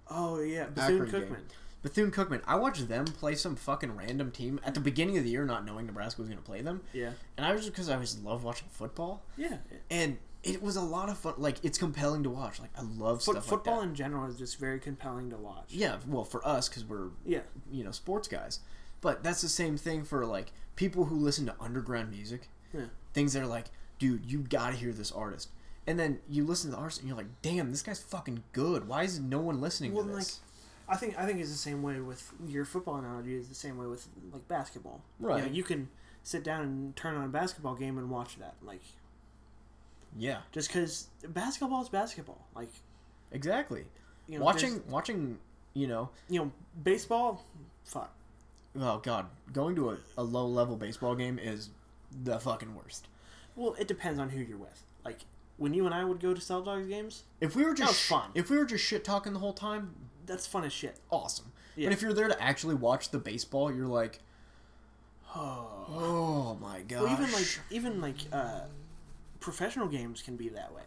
Oh yeah, Bethune Cookman. Bethune Cookman. I watched them play some fucking random team at the beginning of the year, not knowing Nebraska was gonna play them, Yeah. and I was just because I always love watching football, Yeah. and it was a lot of fun. Like it's compelling to watch. Like I love Foot, stuff football like that. in general is just very compelling to watch. Yeah, well, for us, because we're Yeah. you know sports guys, but that's the same thing for like people who listen to underground music. Yeah. Things that are like, dude, you gotta hear this artist, and then you listen to the artist and you're like, damn, this guy's fucking good. Why is no one listening Well, to like, this? I think I think it's the same way with your football analogy. Is the same way with like basketball. Right. You, know, you can sit down and turn on a basketball game and watch that. Like yeah, just because basketball is basketball. Like exactly. you know, watching, watching, you know, you know baseball. Fuck. oh god, going to a, a low level baseball game is the fucking worst. Well, it depends on who you're with. Like when you and I would go to Saltdogs games, If we were just sh- fun. if we were just shit talking the whole time, that's fun as shit. awesome. Yeah. But if you're there to actually watch the baseball, you're like, Oh. oh my god. Well, even like even like uh, professional games can be that way.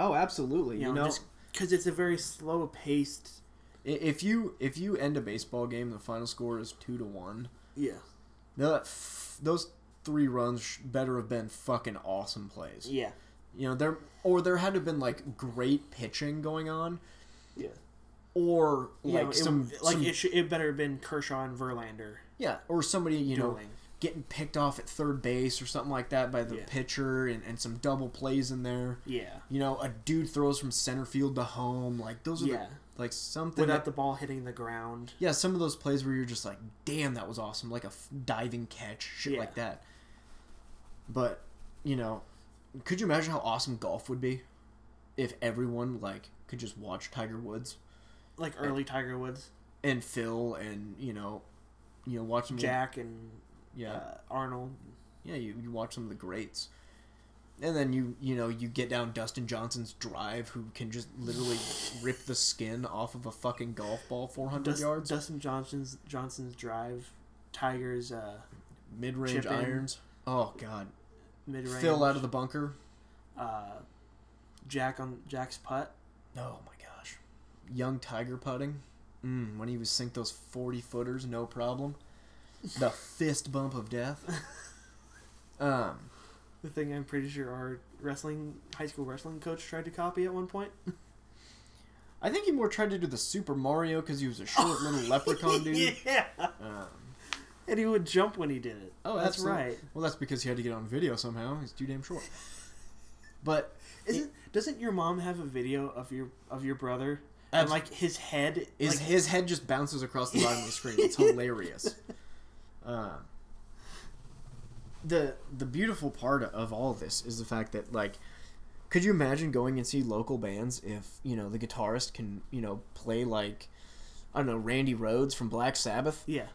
oh, absolutely. You You, know, know, because it's a very slow paced. if you if you end a baseball game, the final score is two to one. Yeah. That f- those three runs better have been fucking awesome plays. Yeah. You know, there or there had to have been like great pitching going on, Yeah. or You like know, it- some like some- it should it better have been Kershaw and Verlander yeah, or somebody you know dueling. Getting picked off at third base or something like that by the Yeah. pitcher, and, and some double plays in there. Yeah. You know, a dude throws from center field to home. Like those are Yeah. the, like something Without that, the ball hitting the ground. yeah, some of those plays where you're just like, damn, that was awesome, like a f- diving catch, shit Yeah. like that. But you know, could you imagine how awesome golf would be if everyone like could just watch Tiger Woods Like early Tiger Woods, and Phil and you know, you know, watch Jack and yeah, uh, Arnold. yeah, you, you watch some of the greats. And then you you know you get down Dustin Johnson's drive, who can just literally rip the skin off of a fucking golf ball, four hundred yards, Dustin Johnson's Johnson's drive. Tiger's uh, mid range irons. Oh god, mid range. Phil out of the bunker. uh, Jack on Jack's putt. Oh my gosh, young Tiger putting. Mm, when he would sink those forty footers, no problem. The fist bump of death. Um, The thing I'm pretty sure our wrestling high school wrestling coach tried to copy at one point. I think he more tried to do the Super Mario because he was a short little leprechaun dude. yeah. Um, And he would jump when he did it. Oh, that's absolutely. right. Well, that's because he had to get on video somehow. He's too damn short. But Isn't doesn't your mom have a video of your of your brother and like his head is like, his head just bounces across the bottom of the screen. It's hilarious. Uh, the the beautiful part of all of this is the fact that like, could you imagine going and see local bands if you know the guitarist can you know play like, I don't know Randy Rhoads from Black Sabbath? yeah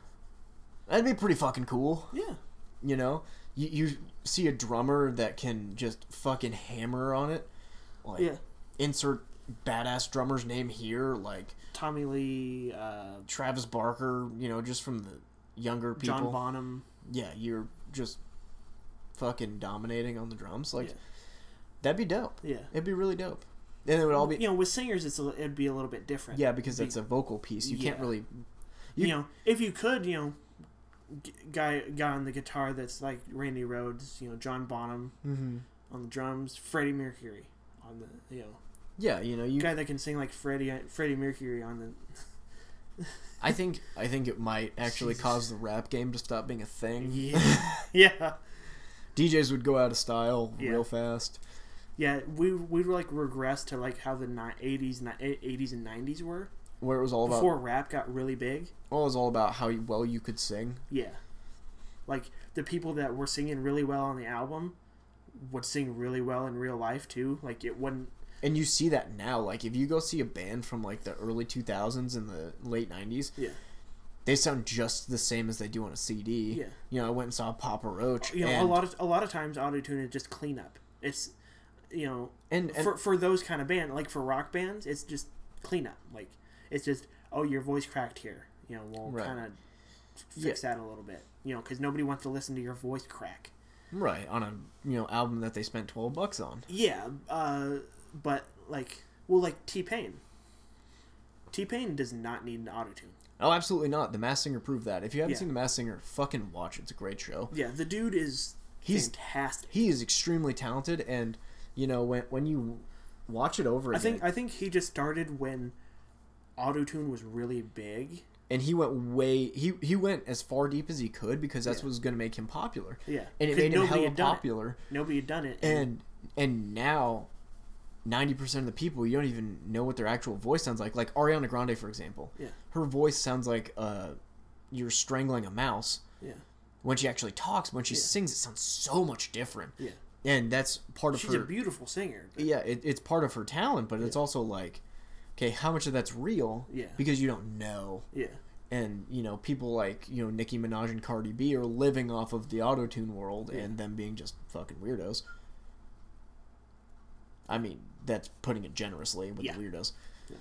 That'd be pretty fucking cool. yeah You know, you you see a drummer that can just fucking hammer on it. Like, yeah insert badass drummer's name here, like Tommy Lee uh, Travis Barker, you know, just from the younger people. John Bonham yeah, you're just fucking dominating on the drums. Like Yeah. that'd be dope. yeah It'd be really dope. And it would all be you know with singers it's a, it'd be a little bit different yeah, because Be- it's a vocal piece. You can't really you, you- know if you could you know guy guy on the guitar that's like Randy Rhoads you know John Bonham mm-hmm. on the drums Freddie Mercury on the you know Yeah, you know, you guy that can sing like Freddie Freddie Mercury on the I think I think it might actually Jesus. cause the rap game to stop being a thing. yeah yeah DJs would go out of style Yeah. real fast. yeah we we'd like regress to like how the 80s ni- 80s eh, and 90s were Where it was all about before rap got really big well, it was all about how well you could sing. yeah like the people that were singing really well on the album would sing really well in real life too like it wouldn't And you see that now. Like if you go see a band from like the early 2000s and the late 90s, yeah they sound just the same as they do on a CD. Yeah. You know, I went and saw Papa Roach. You know, a lot of a lot of times auto tune is just cleanup. It's you know and, and for for those kind of band like for rock bands, it's just cleanup. Like it's just oh your voice cracked here. You know, we'll Right. kind of fix that a little bit. You know, because nobody wants to listen to your voice crack. right on a you know album that they spent twelve bucks on. Yeah, uh, but like well, like T Pain. T Pain does not need an auto tune. Oh, absolutely not. The Masked Singer proved that. If you haven't Yeah. seen The Masked Singer, fucking watch it. It's a great show. Yeah, the dude is He's- fantastic. He is extremely talented, and you know when when you watch it over I think I think he just started when auto tune was really big. and he went way he he went as far deep as he could because that's Yeah. what was going to make him popular. Yeah, and it made him hella done it. popular. Nobody had done it, And and now. 90% of the people you don't even know what their actual voice sounds like like ariana grande for example Yeah. her voice sounds like uh, you're strangling a mouse yeah, when she actually talks when she Yeah. sings it sounds so much different yeah. and that's part of She's her a beautiful singer. but- yeah it, it's part of her talent but it's also like okay how much of that's real Yeah. because you don't know Yeah, and you know people like you know nicki minaj and cardi b are living off of the auto-tune world Yeah. and them being just fucking weirdos i mean that's putting it generously with Yeah. the weirdos Yeah.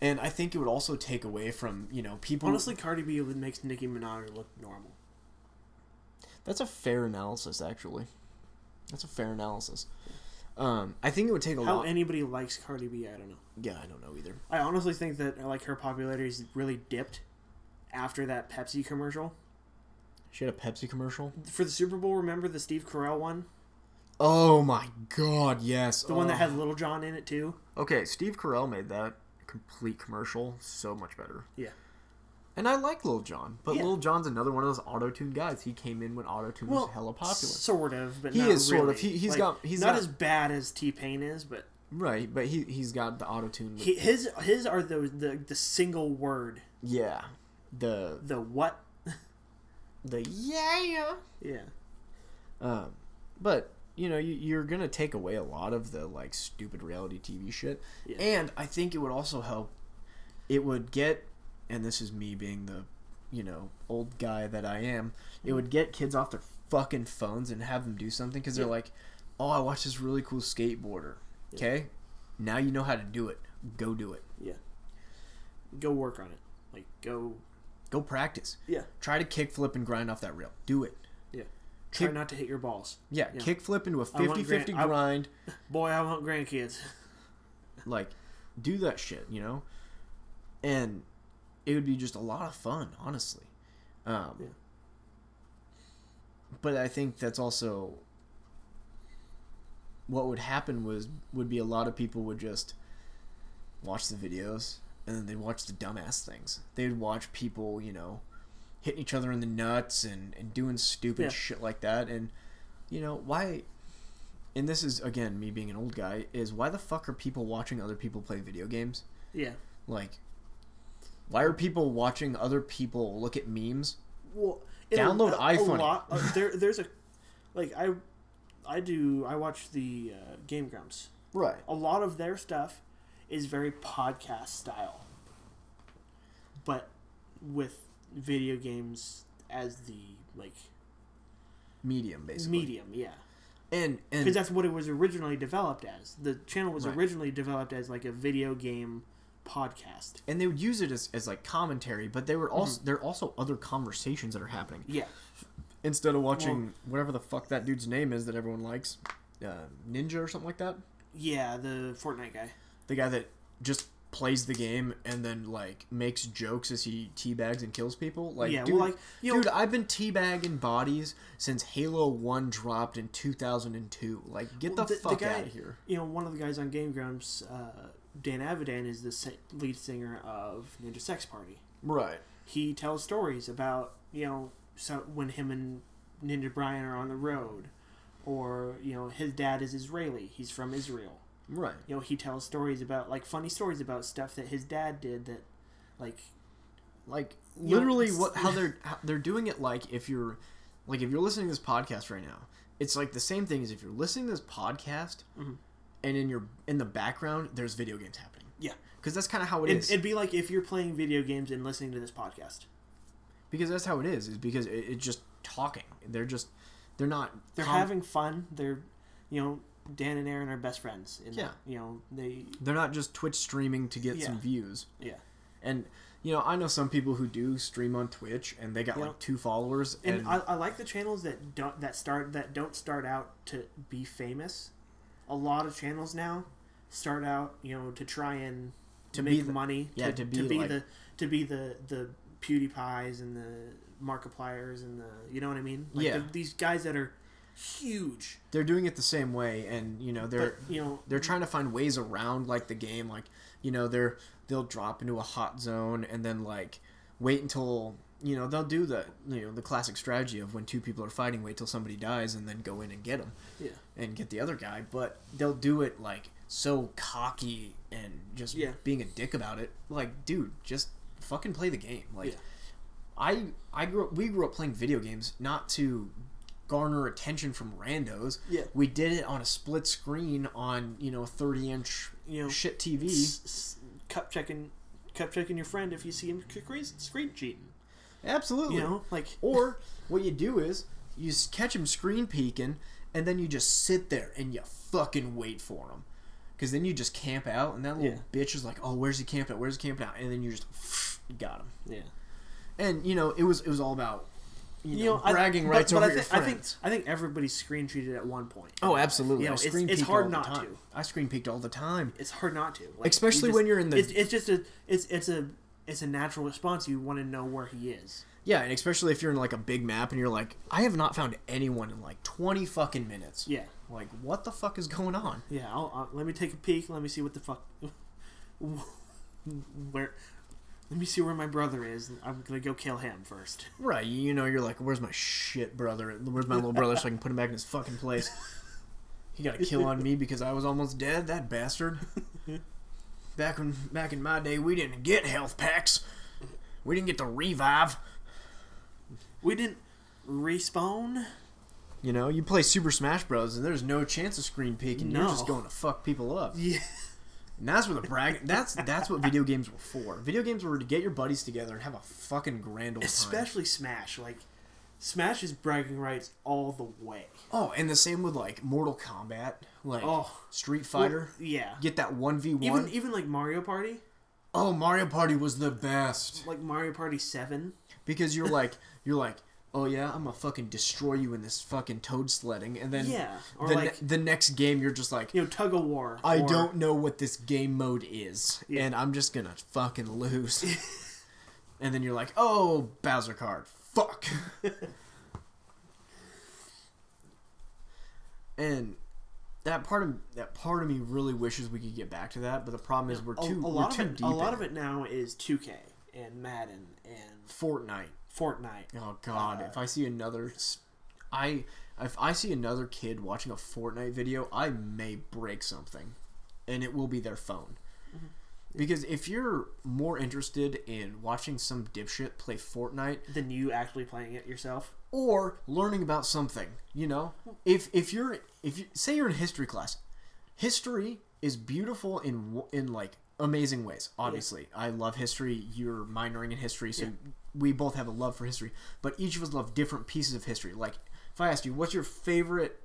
and i think it would also take away from you know people honestly, Cardi B makes Nicki Minaj look normal. That's a fair analysis, actually. That's a fair analysis. Um, I think it would take a How lot. How anybody likes Cardi B, I don't know. yeah, I don't know either. I honestly think that like her popularity has really dipped after that Pepsi commercial She had a Pepsi commercial. for the Super Bowl. Remember the Steve Carell one, Oh my God! Yes, the one that Oh. had Lil Jon in it too. Okay, Steve Carell made that complete commercial so much better. Yeah. And I like Lil Jon, but Yeah. Lil Jon's another one of those auto-tune guys. He came in when auto-tune Well, was hella popular. sort of, but He not is sort of. really. He- he's Like, got- he's not got- as bad as T Pain is, but right, but he he's got the auto-tune. his his are the the the single word, yeah, the the what? the yeah. Yeah, Um, but you know, you, you're gonna take away a lot of the like stupid reality TV shit, Yeah. and I think it would also help. It would get, and this is me being the, you know, old guy that I am. It would get kids off their fucking phones and have them do something because they're Yeah. like, "Oh, I watched this really cool skateboarder." Okay, now you know how to do it. Go do it. yeah. Go work on it. Like go. Go practice. Yeah, Try to kick flip and grind off that rail. Do it. Try Kick- not to hit your balls. Yeah, Yeah. kick flip into a want 50-50 gran- I- grind. Boy, I want grandkids. like do that shit you know and it would be just a lot of fun honestly um Yeah. but i think that's also what would happen was would be a lot of people would just watch the videos and then they'd watch the dumbass things they'd watch people you know hitting each other in the nuts and, and doing stupid Yeah. shit like that and you know why and this is again me being an old guy is why the fuck are people watching other people play video games Yeah. like why are people watching other people look at memes Well, Download a, a iPhone. lot, uh, there, there's a like I, I do. I watch the uh, Game Grumps. right A lot of their stuff is very podcast style, but with video games as the like medium basically medium. Yeah, and because that's what it was originally developed as. The channel was Right. originally developed as like a video game podcast. and they would use it as, as like commentary but there were also Mm-hmm. there are also other conversations that are happening Yeah, instead of watching whatever the fuck that dude's name is that everyone likes uh, ninja or something like that yeah, the Fortnite guy. the guy that just plays the game and then like makes jokes as he teabags and kills people like yeah, dude, well, like you know, i've been teabagging bodies since halo 1 dropped in 2002 like get Well, the, the- the fuck guy- out of here you know, one of the guys on Game Grumps, uh, Dan Avidan, is the lead singer of Ninja Sex Party. right He tells stories about you know so when him and Ninja Brian are on the road, or you know his dad is Israeli. He's from Israel. Right You know he tells stories about like funny stories about stuff that his dad did that, like like You know, literally what how they're how they're doing it like if you're like if you're listening to this podcast right now it's like the same thing as if you're listening to this podcast Mhm. and in your in the background there's video games happening Yeah. because that's kind of how it It, is. it'd be like if you're playing video games and listening to this podcast. because that's how it is. Is because it, it's just talking. They're just they're not. They're com- having fun. They're, you know, Dan and Arin are best friends. And, Yeah. You know, they. They're not just Twitch streaming to get some views. Yeah. And you know, I know some people who do stream on Twitch and they got Yeah. like two followers And, and, I, I like the channels that don't that start that don't start out to be famous. A lot of channels now start out, you know, to try and To to make the- money. yeah, to be like- the to be the the PewDiePies and the Markipliers and the you know what I mean? Like Yeah. the, these guys that are huge. they're doing it the same way and you know they're but you know they're trying to find ways around like the game like you know they're they'll drop into a hot zone and then like wait until you know they'll do the you know the classic strategy of when two people are fighting wait till somebody dies and then go in and get them yeah. and get the other guy but they'll do it like so cocky and just Yeah. being a dick about it like dude just fucking play the game like Yeah. i i grew up we grew up playing video games not to garner attention from randos. Yeah. we did it on a split screen on you know a 30 inch You know, shit tv s- s- cup checking cup checking your friend if you see him screen, screen cheating. absolutely. You know, like or what you do is you catch him screen peeking and then you just sit there and you fucking wait for him. Because then you just camp out and that little bitch is like oh where's he camping? Out where's he camping out and then you just got him. Yeah. and you know it was it was all about you, You know, know, I- bragging but- rights but over I your thi- I think friends I think everybody's screen cheated at one point. oh absolutely You know, I it's- screen it's peek hard all the not time. to. I screen peeked all the time It's hard not to, Like, Especially you when you're in the- It's, it's just a it's it's a it's a natural response. You want to know where he is. yeah and especially if you're in like a big map and you're like I have not found anyone in like 20 fucking minutes Yeah, like what the fuck is going on yeah. I'll, I'll, let me take a peek. Let me see what the fuck. Where? Let me see where my brother is. I'm gonna go kill him first. Right, you know, you're like, where's my shit brother? Where's my little brother so I can put him back in his fucking place? He got a kill on me because I was almost dead, that bastard. Back when, back in my day, we didn't get health packs. We didn't get to revive. We didn't respawn. You know, you play Super Smash Bros. and there's no chance of screen peeking. You're just going to fuck people up. Yeah, And that's where the brag. That's that's what video games were for. Video games were to get your buddies together and have a fucking grand old time. especially Smash. Like, Smash is bragging rights all the way. Oh, and the same with like Mortal Kombat, like Oh. Street Fighter. Well, yeah. Get that one v one. Even even like Mario Party, Oh, Mario Party was the best like Mario Party Seven. because you're like you're like, oh yeah, I'm gonna fucking destroy you in this fucking toad sledding, and then Yeah, or the, like ne- the next game you're just like, you know tug of war. I or- don't know what this game mode is, Yeah. and I'm just gonna fucking lose. and then you're like, oh, Bowser card, fuck. and that part of that part of me really wishes we could get back to that, but the problem is we're A, too a we're lot too of it. deep. A lot of it now is 2K and Madden and Fortnite. Fortnite. Oh God! Uh, if I see another, I if I see another kid watching a Fortnite video, I may break something, and it will be their phone. Mm-hmm. Because if you're more interested in watching some dipshit play Fortnite Than you actually playing it yourself. or learning about something, you know, if if you're if you say you're in history class, history is beautiful in in like amazing ways. Obviously, I love history. You're minoring in history, so Yeah. We both have a love for history. But each of us love different pieces of history. Like if I asked you, what's your favorite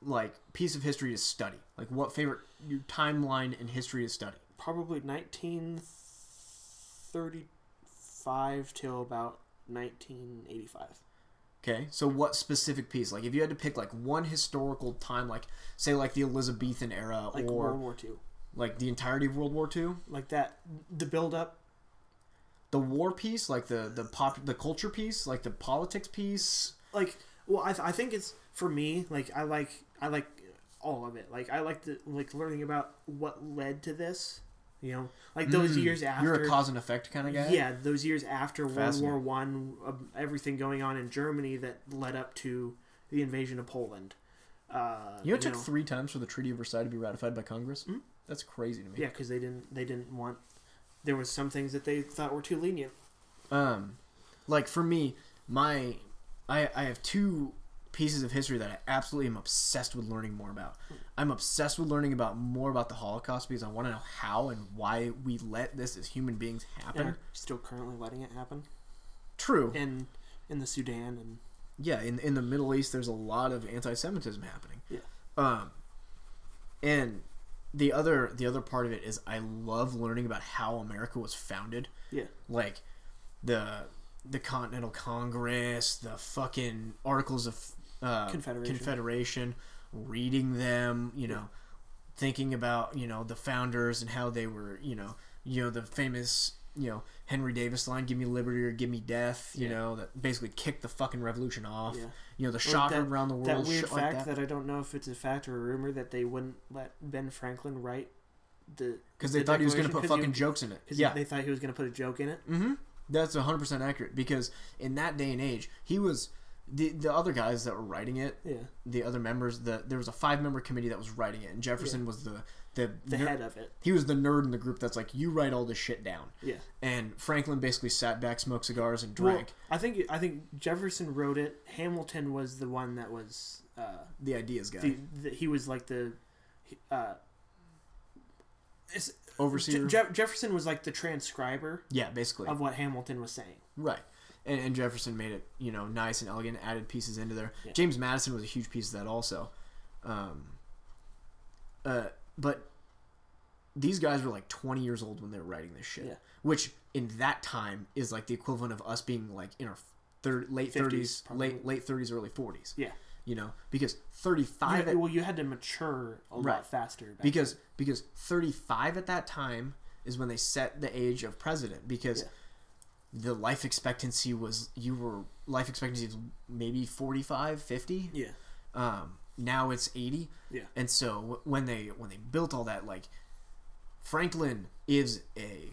like piece of history to study? Like what favorite your timeline in history to study? Probably 1935 till about 1985. Okay, so what specific piece? Like if you had to pick like one historical time, like say like the Elizabethan era Like or World War II. like the entirety of World War II. Like that. The build up. The war piece, like the the pop, the culture piece, like the politics piece. Like, well, I, th- I think it's for me. Like, I like I like all of it. Like, I like the like learning about what led to this. You know, like those years after. Mm, You're a cause and effect kind of guy. Yeah, those years after World War One, uh, everything going on in Germany that led up to the invasion of Poland. Uh, You know, it took know, three times for the Treaty of Versailles to be ratified by Congress. That's crazy to me. yeah, because they didn't they didn't want. There was some things that they thought were too lenient. Um, like for me, my I I have two pieces of history that I absolutely am obsessed with learning more about. I'm obsessed with learning about more about the Holocaust because I want to know how and why we let this as human beings happen. And still currently letting it happen True. in in the Sudan and yeah, in in the Middle East, there's a lot of anti-Semitism happening. Yeah. Um, and the other the other part of it is I love learning about how America was founded. yeah Like the the Continental Congress, the fucking Articles of uh, Confederation. Confederation, reading them, you know, thinking about you know the founders and how they were, you know, you know the famous you know Henry Davis line, "Give me liberty or give me death," you Yeah. know, that basically kicked the fucking revolution off. Yeah. You know, the shock that- around the world, that weird fact like that. that. I don't know if it's a fact or a rumor that they wouldn't let Ben Franklin write the Because they the thought he was going to put fucking he- jokes in it. Yeah. they thought he was going to put a joke in it. Mm-hmm. That's 100% accurate because in that day and age, he was the the other guys that were writing it, Yeah, the other members, the there was a five member committee that was writing it, and Jefferson was the the, the ner- head of it. He was the nerd in the group that's like, you write all this shit down, Yeah. and Franklin basically sat back, smoked cigars, and Well, drank. I think I think Jefferson wrote it. Hamilton was the one that was uh, the ideas guy, the, the he was like the uh, overseer. Je- Jefferson was like the transcriber yeah, basically, of what Hamilton was saying. right. And, and Jefferson made it, you know, nice and elegant, added pieces into there. Yeah. James Madison was a huge piece of that also. Um, uh, but these guys were like 20 years old when they were writing this shit, Yeah. which in that time is like the equivalent of us being like in our thir- late 50s 30s, probably. late late 30s, early 40s. Yeah. You know, because 35 had- at, well, you had to mature a Right. lot faster. Back because because 35 at that time is when they set the age of president because Yeah. the life expectancy was you were life expectancy is maybe 45 50 yeah, um now it's 80 yeah, and so w- when they when they built all that like franklin is a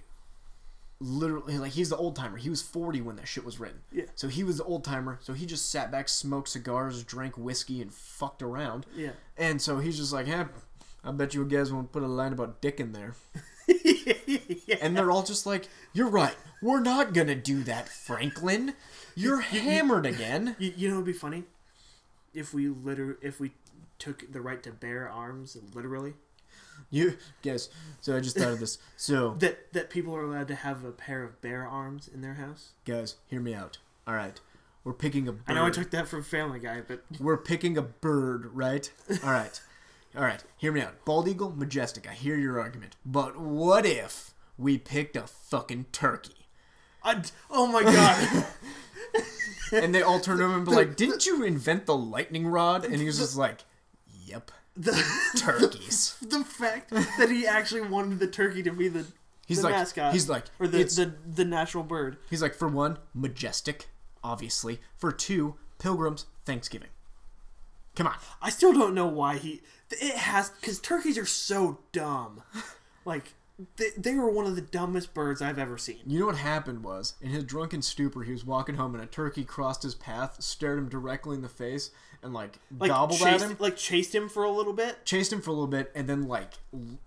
literally like he's the old timer he was 40 when that shit was written Yeah. so he was the old timer so he just sat back smoked cigars drank whiskey and fucked around yeah. and so he's just like hey i bet you guys won't put a line about dick in there yeah. and they're all just like you're right we're not gonna do that franklin you're hammered again You, you know, it'd be funny if we liter if we took the right to bear arms literally. You guys so i just thought of this. So That that people are allowed to have a pair of bear arms in their house. guys hear me out. All right. We're picking a bird I know I took that from Family Guy, but we're picking a bird right? All right. All right. Hear me out. Bald eagle majestic. I hear your argument. But what if we picked a fucking turkey? I, oh my god, and they all turn over and be like didn't you invent the lightning rod? And he was just like the turkeys the fact that he actually wanted the turkey to be the he's the like mascot he's like or the, the the national bird. He's like, for one, majestic, obviously. For two, pilgrims, Thanksgiving. Come on. I still don't know why he. It has because turkeys are so dumb. Like they, they were one of the dumbest birds I've ever seen. You know what happened was, in his drunken stupor, he was walking home and a turkey crossed his path, stared him directly in the face, and like, Like gobbled chased, at him, like chased him for a little bit. chased him for a little bit, and then like l-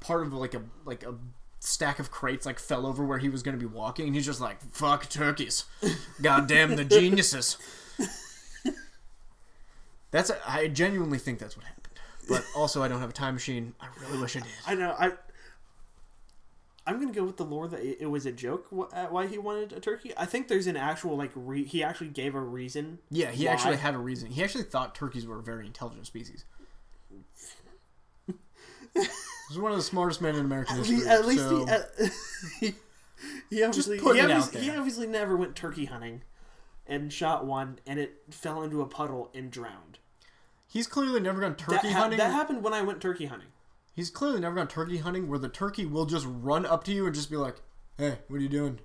part of like a like a stack of crates like fell over where he was going to be walking, and he's just like, "Fuck turkeys, goddamn the geniuses." That's a, I genuinely think that's what happened, but also I don't have a time machine. I really wish I did. I know. I. I'm gonna go with the lore that it, was a joke uh, why he wanted a turkey. I think there's an actual like re- he actually gave a reason. Yeah, he Why? actually had a reason. He actually thought turkeys were a very intelligent species. He's one of the smartest men in American history. at least so- he, uh, he, he obviously he, obviously, he obviously never went turkey hunting, and shot one, and it fell into a puddle and drowned. he's clearly never gone turkey that, ha- hunting. that happened when I went turkey hunting. He's clearly never gone turkey hunting where the turkey will just run up to you and just be like, "Hey, what are you doing?"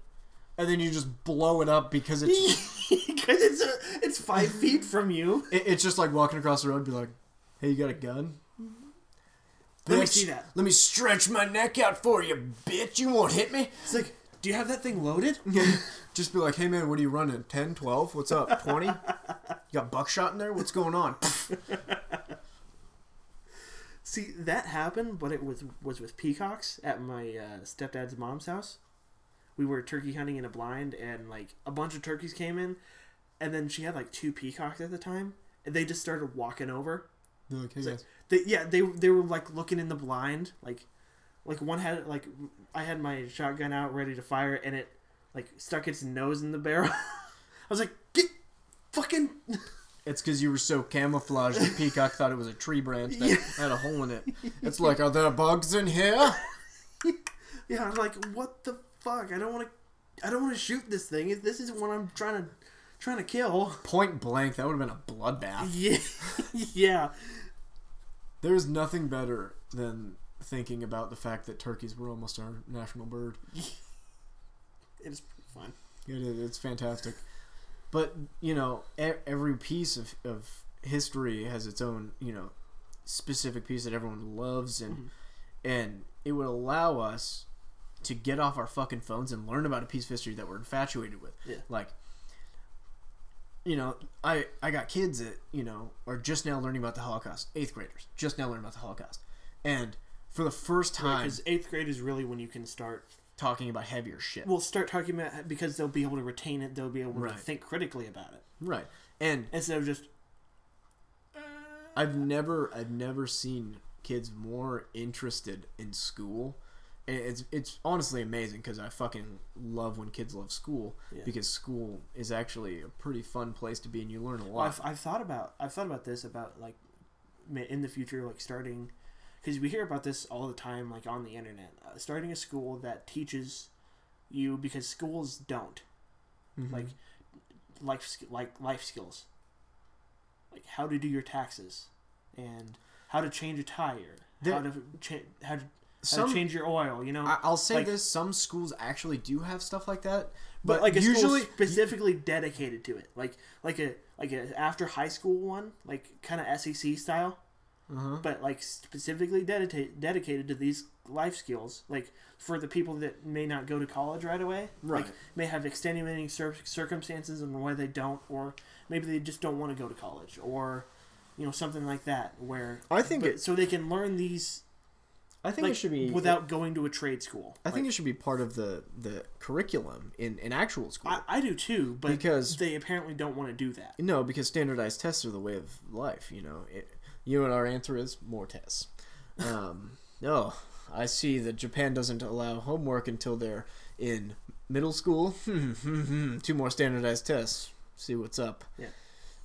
And then you just blow it up because it's Because it's a, it's five feet from you. it, it's just like walking across the road and be like, "Hey, you got a gun?" Let me see that. Let me stretch my neck out for you, bitch. You won't hit me. It's like, do you have that thing loaded? Just be like, hey man, what are you running? 10, 12? What's up? 20? You got buckshot in there? What's going on? See, that happened, but it was was with peacocks at my uh, stepdad's mom's house. We were turkey hunting in a blind, and like a bunch of turkeys came in, and then she had like two peacocks at the time, and they just started walking over. They're like, hey It's guys. They yeah they they were like looking in the blind like like one had like I had my shotgun out ready to fire and it like stuck its nose in the barrel. I was like get fucking It's because you were so camouflaged the Peacock thought it was a tree branch that Yeah. had a hole in it. It's like, are there bugs in here? yeah I was like what the fuck I don't want to I don't want to shoot this thing If this isn't what I'm trying to trying to kill. Point blank, that would have been a bloodbath. Yeah yeah There's nothing better than thinking about the fact that turkeys were almost our national bird. it's pretty fun. It is. It's fantastic. But you know, e- every piece of, of history has its own you know specific piece that everyone loves, and Mhm. and it would allow us to get off our fucking phones and learn about a piece of history that we're infatuated with. Yeah. Like, you know, I I got kids that you know are just now learning about the Holocaust, eighth graders, just now learning about the Holocaust, and for the first time Because eighth grade is really when you can start. Talking about heavier shit. We'll start talking about because they'll be able to retain it. They'll be able Right. to think critically about it right. And instead of just. Uh, I've never I've never seen kids more interested in school. And it's it's honestly amazing because I fucking love when kids love school Yeah. because school is actually a pretty fun place to be and you learn a Well, lot. I've, I've thought about I've thought about this about like in the future like starting because we hear about this all the time like on the internet. Uh, starting a school that teaches you because schools don't. Mhm. like life like life skills. Like how to do your taxes and how to change a tire. There- how to cha- how to, some to change your oil you know? I, I'll say like- this: some schools actually do have stuff like that, but, but, like a usually school specifically dedicated to it. Like like a like a after high school one like kind of sec style uh-huh. but like specifically dedicated dedicated to these life skills like for the people that may not go to college right away Right. like may have extenuating cir- circumstances and why they don't or maybe they just don't want to go to college or you know something like that where I think but- it- so they can learn these I think like it should be without going to a trade school I think it should be part of the the curriculum in in actual school. I, I do too but Because- they apparently don't want to do that No, because standardized tests are the way of life. You know, it, you know what our answer is? More tests. Um, no, I see that Japan doesn't allow homework until they're in middle school. Two more standardized tests. See what's up. Yeah.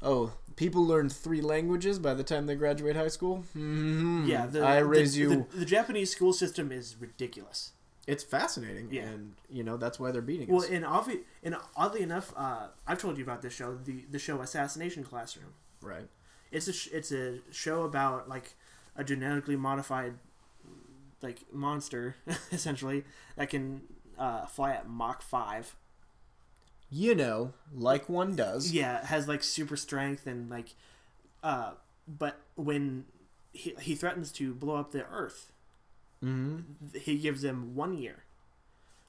Oh, people learn three languages by the time they graduate high school. Mhm. yeah the, I the- raise you. the, the japanese school system is ridiculous It's fascinating. Yeah. and you know that's why they're beating Well, us. and obvi- and oddly enough, uh, I've told you about this show, the the show Assassination Classroom. right. It's a sh- it's a show about like a genetically modified like monster essentially that can uh, fly at Mach five. You know, like one does. Yeah, has like super strength and like, uh, but when he he threatens to blow up the Earth, Mm-hmm. he gives them one year,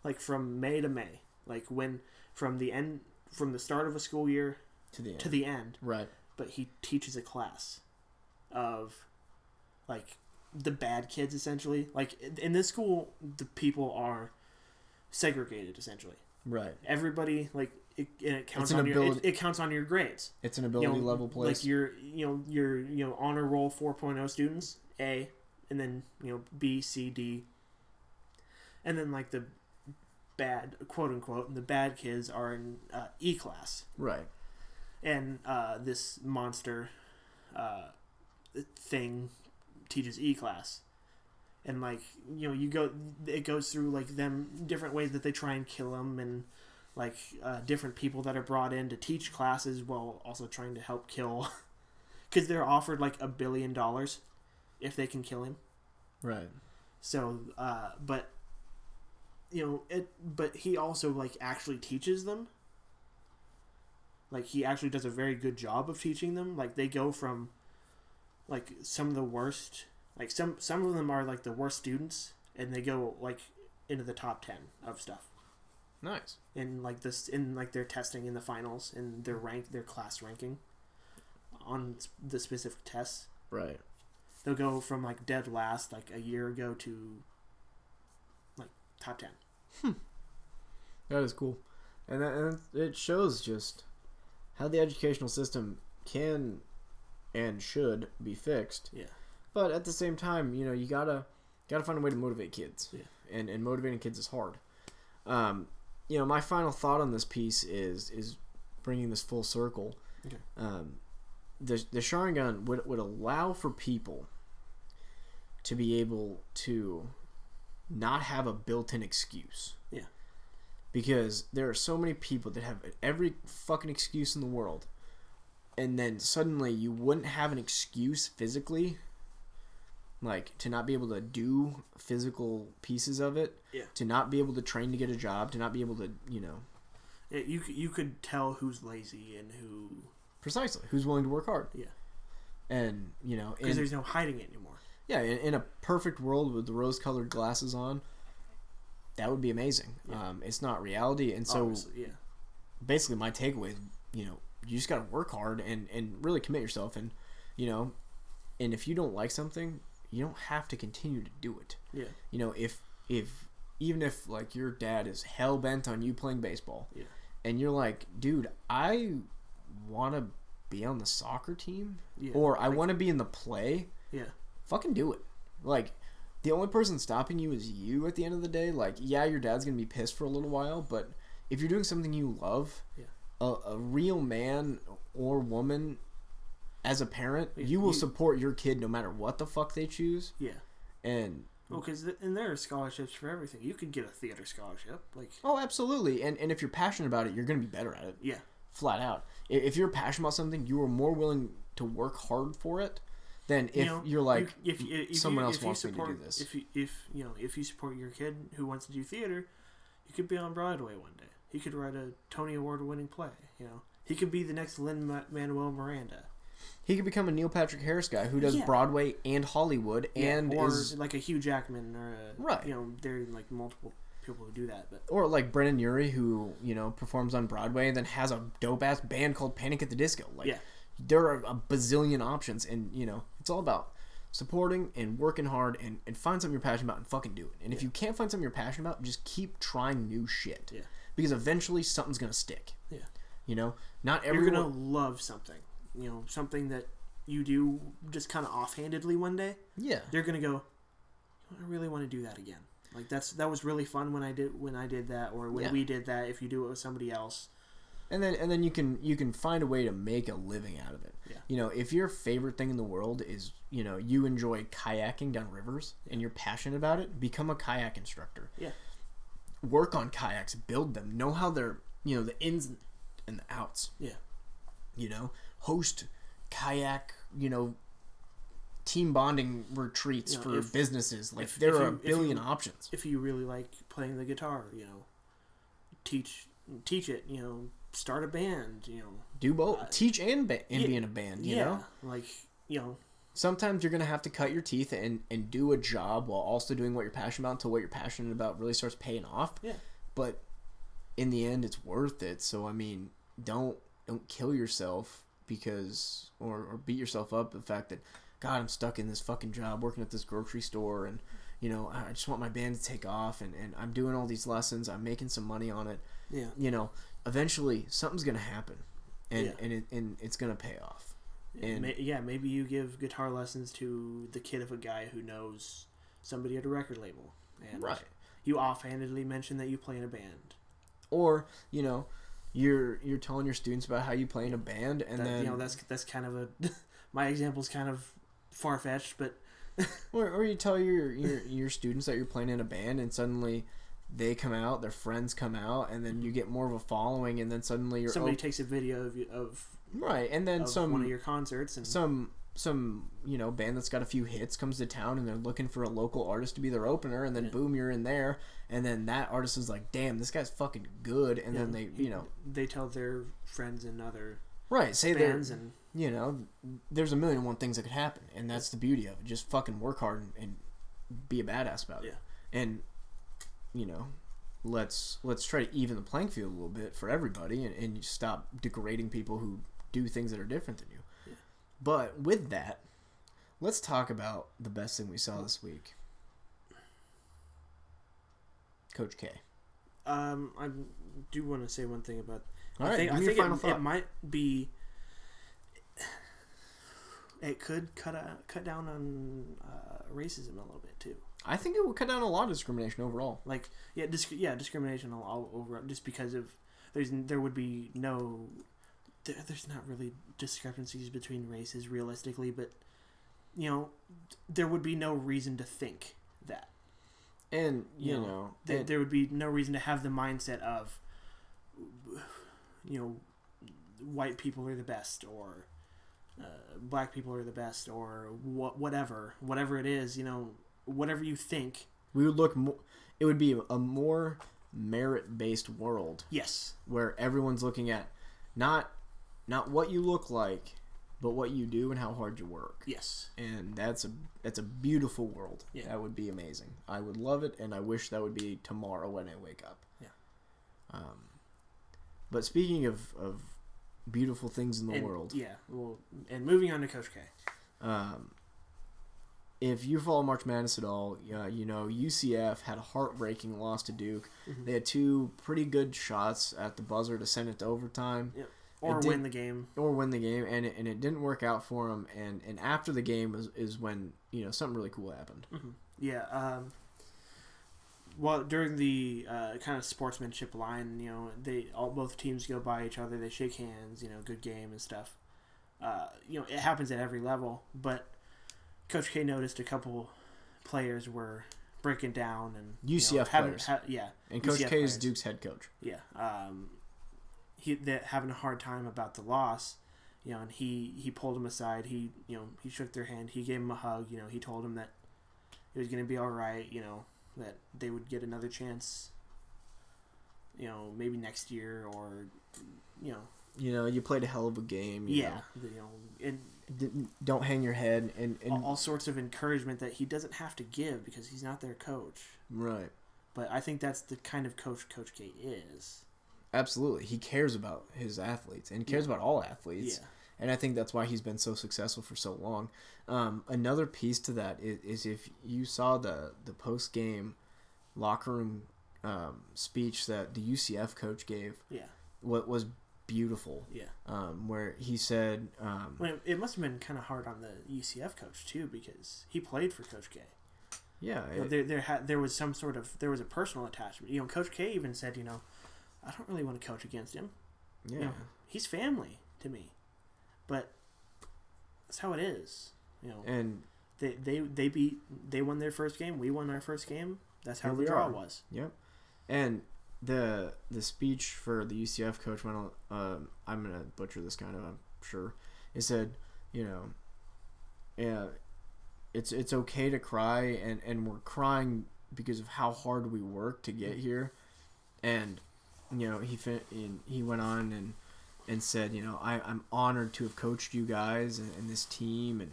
like from May to May, like when from the end from the start of a school year To the end. to the end. right. But he teaches a class of like the bad kids essentially like in this school the people are segregated essentially Right. everybody like it, and it counts on your it, it counts on your grades It's an You ability know, level place. like your you know your you know honor roll 4.0 students a and then you know b c d and then like the bad quote unquote and the bad kids are in uh, e class right. And uh, this monster uh, thing teaches E class, and like you know you go it goes through like them different ways that they try and kill him and like uh, different people that are brought in to teach classes while also trying to help kill because they're offered like a billion dollars if they can kill him. Right. so uh, but you know it but he also like actually teaches them like he actually does a very good job of teaching them. Like they go from like some of the worst like some some of them are like the worst students and they go like into the top 10 of stuff. Nice. in like this in like their testing in the finals and their rank their class ranking on the specific tests. Right. they'll go from like dead last like a year ago to like top 10 hmm. That is cool, and, that, and it shows just how the educational system can and should be fixed. Yeah. But at the same time, you know, you gotta gotta find a way to motivate kids. Yeah. And and motivating kids is hard. Um, you know, my final thought on this piece is is bringing this full circle. Okay. Um, the the Sharingan would would allow for people to be able to not have a built-in excuse. Yeah. Because there are so many people that have every fucking excuse in the world. And then suddenly you wouldn't have an excuse physically like to not be able to do physical pieces of it, Yeah. to not be able to train to get a job, to not be able to, you know, It, you you could tell who's lazy and who precisely who's willing to work hard. Yeah. And, you know, because there's no hiding it anymore. yeah, in, in a perfect world with the rose-colored glasses on, that would be amazing. Yeah. Um, it's not reality, and so Obviously, yeah, basically my takeaway is you know you just got to work hard and and really commit yourself and you know and if you don't like something you don't have to continue to do it yeah, you know if if even if like your dad is hell bent on you playing baseball Yeah. and you're like dude i want to be on the soccer team yeah. or i Like, want to be in the play yeah, fucking do it like the only person stopping you is you at the end of the day like yeah your dad's gonna be pissed for a little while but if you're doing something you love Yeah. a, a real man or woman as a parent you will you- support your kid no matter what the fuck they choose yeah. and Well, because th- and there are scholarships for everything. You could get a theater scholarship, like oh absolutely and and if you're passionate about it you're gonna be better at it yeah, flat out if you're passionate about something you are more willing to work hard for it than if you know, you're like you, if, if, if someone you, else you wants me to do this. If you, if you know if you support your kid who wants to do theater, he could be on Broadway one day. He could write a Tony Award winning play. You know, he could be the next Lin Manuel Miranda. he could become a neil patrick harris guy who does Yeah. broadway and hollywood and or is like a Hugh Jackman or a, Right. You know, there are like multiple people who do that, but or like Brendon Urie, who you know performs on Broadway and then has a dope ass band called Panic at the Disco. Like, Yeah. there are a bazillion options, and you know it's all about supporting and working hard and, and find something you're passionate about and fucking do it. And if Yeah. you can't find something you're passionate about, just keep trying new shit. Yeah. Because eventually something's gonna stick. Yeah. You know, not everyone. you're gonna love something. You know, something that you do just kind of offhandedly one day. Yeah. they're gonna go. I really want to do that again. Like that's that was really fun when I did when I did that or when Yeah. we did that. If you do it with somebody else, and then and then you can you can find a way to make a living out of it. Yeah. You know, if your favorite thing in the world is you know you enjoy kayaking down rivers and you're passionate about it, become a kayak instructor. Yeah. Work on kayaks, build them, know how they're you know the ins and the outs. Yeah. You know, host kayak you know team bonding retreats You know, for if- businesses. Like if- there if are you- a billion you- options. if you really like playing the guitar, you know, teach teach it. You know, start a band. You know, Do both. uh, Teach and ba- and yeah, be in a band. You yeah, know. like you know, sometimes you're gonna have to cut your teeth and and do a job while also doing what you're passionate about until what you're passionate about really starts paying off. Yeah. But in the end, it's worth it. So I mean, don't don't kill yourself because or or beat yourself up the fact that God, I'm stuck in this fucking job working at this grocery store and. You know, I just want my band to take off, and, and I'm doing all these lessons. I'm making some money on it. Yeah, You know, eventually something's gonna happen, and Yeah. and, it, and it's gonna pay off. And- May, yeah. Maybe you give guitar lessons to the kid of a guy who knows somebody at a record label, and Right. you offhandedly mention that you play in a band. or you know you're you're telling your students about how you play in a band and that, then you know that's that's kind of a my example is kind of far fetched, but or, or you tell your, your your students that you're playing in a band and suddenly they come out their friends come out and then you get more of a following and then suddenly you're somebody op- takes a video of you- of, right and then some one of your concerts and some some you know band that's got a few hits comes to town and they're looking for a local artist to be their opener and then Yeah. boom you're in there and then that artist is like damn this guy's fucking good and then they you know they tell their friends and other right say bands and you know, there's a million and one things that could happen, and that's the beauty of it. Just fucking work hard and, and be a badass about it. Yeah. And you know, let's let's try to even the playing field a little bit for everybody, and, and stop degrading people who do things that are different than you. Yeah. But with that, let's talk about the best thing we saw this week. Coach K. um I do want to say one thing about All I right, think, I think final it, thought. it might be it could cut a, cut down on uh, racism a little bit too. I think it would cut down a lot of discrimination overall. Like yeah, disc- yeah, discrimination all, all over just because of there's there would be no there, there's not really discrepancies between races realistically, but you know there would be no reason to think that And you, You know, know, there, and- there would be no reason to have the mindset of you know white people are the best or uh, black people are the best or wha- whatever whatever it is you know whatever you think we would look more. It would be a more merit-based world yes where everyone's looking at not not what you look like, but what you do and how hard you work. yes And that's a that's a beautiful world. Yeah. That would be amazing. I would love it, and I wish that would be tomorrow when I wake up. Yeah. Um, but speaking of of beautiful things in the And- world, yeah well and moving on to coach k um, if you follow March Madness at all, uh, you know UCF had a heartbreaking loss to Duke. Mhm. They had two pretty good shots at the buzzer to send it to overtime or did- win the game or win the game, and it, and it didn't work out for them. And, and after the game is, is when you know something really cool happened. yeah um well during the uh, kind of sportsmanship line you know they all both teams go by each other they shake hands you know good game and stuff uh, you know it happens at every level but coach k noticed a couple players were breaking down and you know, UCF having- players. ha- yeah And Coach UCF K is. Duke's head coach. yeah um he that having a hard time about the loss you know and he he pulled him aside he you know he shook their hand he gave him a hug you know he told him that it was going to be all right you know that they would get another chance you know maybe next year or you know You know, you played a hell of a game. You yeah the- you know and know. Don't hang your head and, and all, all sorts of encouragement that he doesn't have to give because he's not their coach right. but i think that's the kind of coach coach k is Absolutely, he cares about his athletes and cares Yeah. about all athletes. yeah and I think that's why he's been so successful for so long. Um, another piece to that is, is if you saw the the post game locker room um, speech that the UCF coach gave, yeah what was beautiful, yeah um, where he said, um, Well, it must have been kind of hard on the UCF coach too because he played for Coach K. "Yeah, You know, there, there, had there was some sort of there was a personal attachment. You know, Coach K even said, you know, I don't really want to coach against him. yeah, know, He's family to me, but that's how it is. You know, and they they they beat they won their first game. We won our first game. That's how the draw are. was. Yep. And the the speech for the UCF coach went on. Um, I'm gonna butcher this kind of. I'm sure. It said, you know, yeah, it's it's okay to cry, and and we're crying because of how hard we work to get here, and you know he fin- and he went on and and said, you know, I I'm honored to have coached you guys and, and this team, and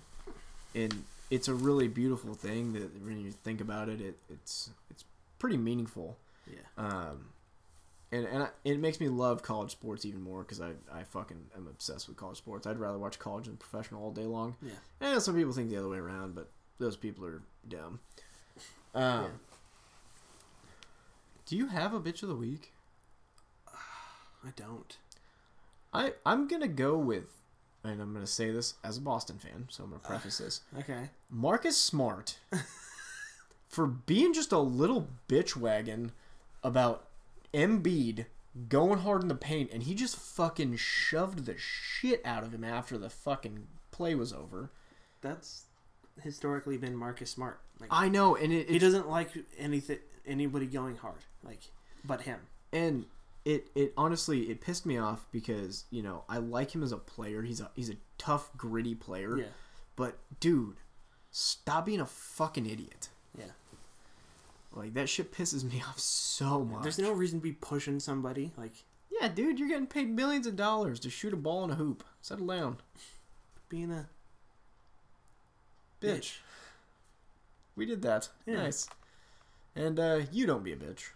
and it's a really beautiful thing that when you think about it, it it's it's pretty meaningful. Yeah. Um, and and I, it makes me love college sports even more because I, I fucking am obsessed with college sports. I'd rather watch college than professional all day long. Yeah. And some people think the other way around, but those people are dumb. Um, Yeah. Do you have a bitch of the week? I don't. I I'm gonna go with, and I'm gonna say this as a Boston fan, so I'm gonna preface this. Okay. Marcus Smart for being just a little bitch wagon about Embiid going hard in the paint, and he just fucking shoved the shit out of him after the fucking play was over. That's historically been Marcus Smart. Like I know, and it, he doesn't like anything anybody going hard. Like but him. and it it honestly it pissed me off because you know I like him as a player. He's a he's a tough, gritty player. Yeah. But dude, stop being a fucking idiot. Like that shit pisses me off so much. There's no reason to be pushing somebody. Like Yeah, dude, you're getting paid millions of dollars to shoot a ball in a hoop. Settle down, being a bitch. We did that. Yeah. Nice. And uh, you don't be a bitch.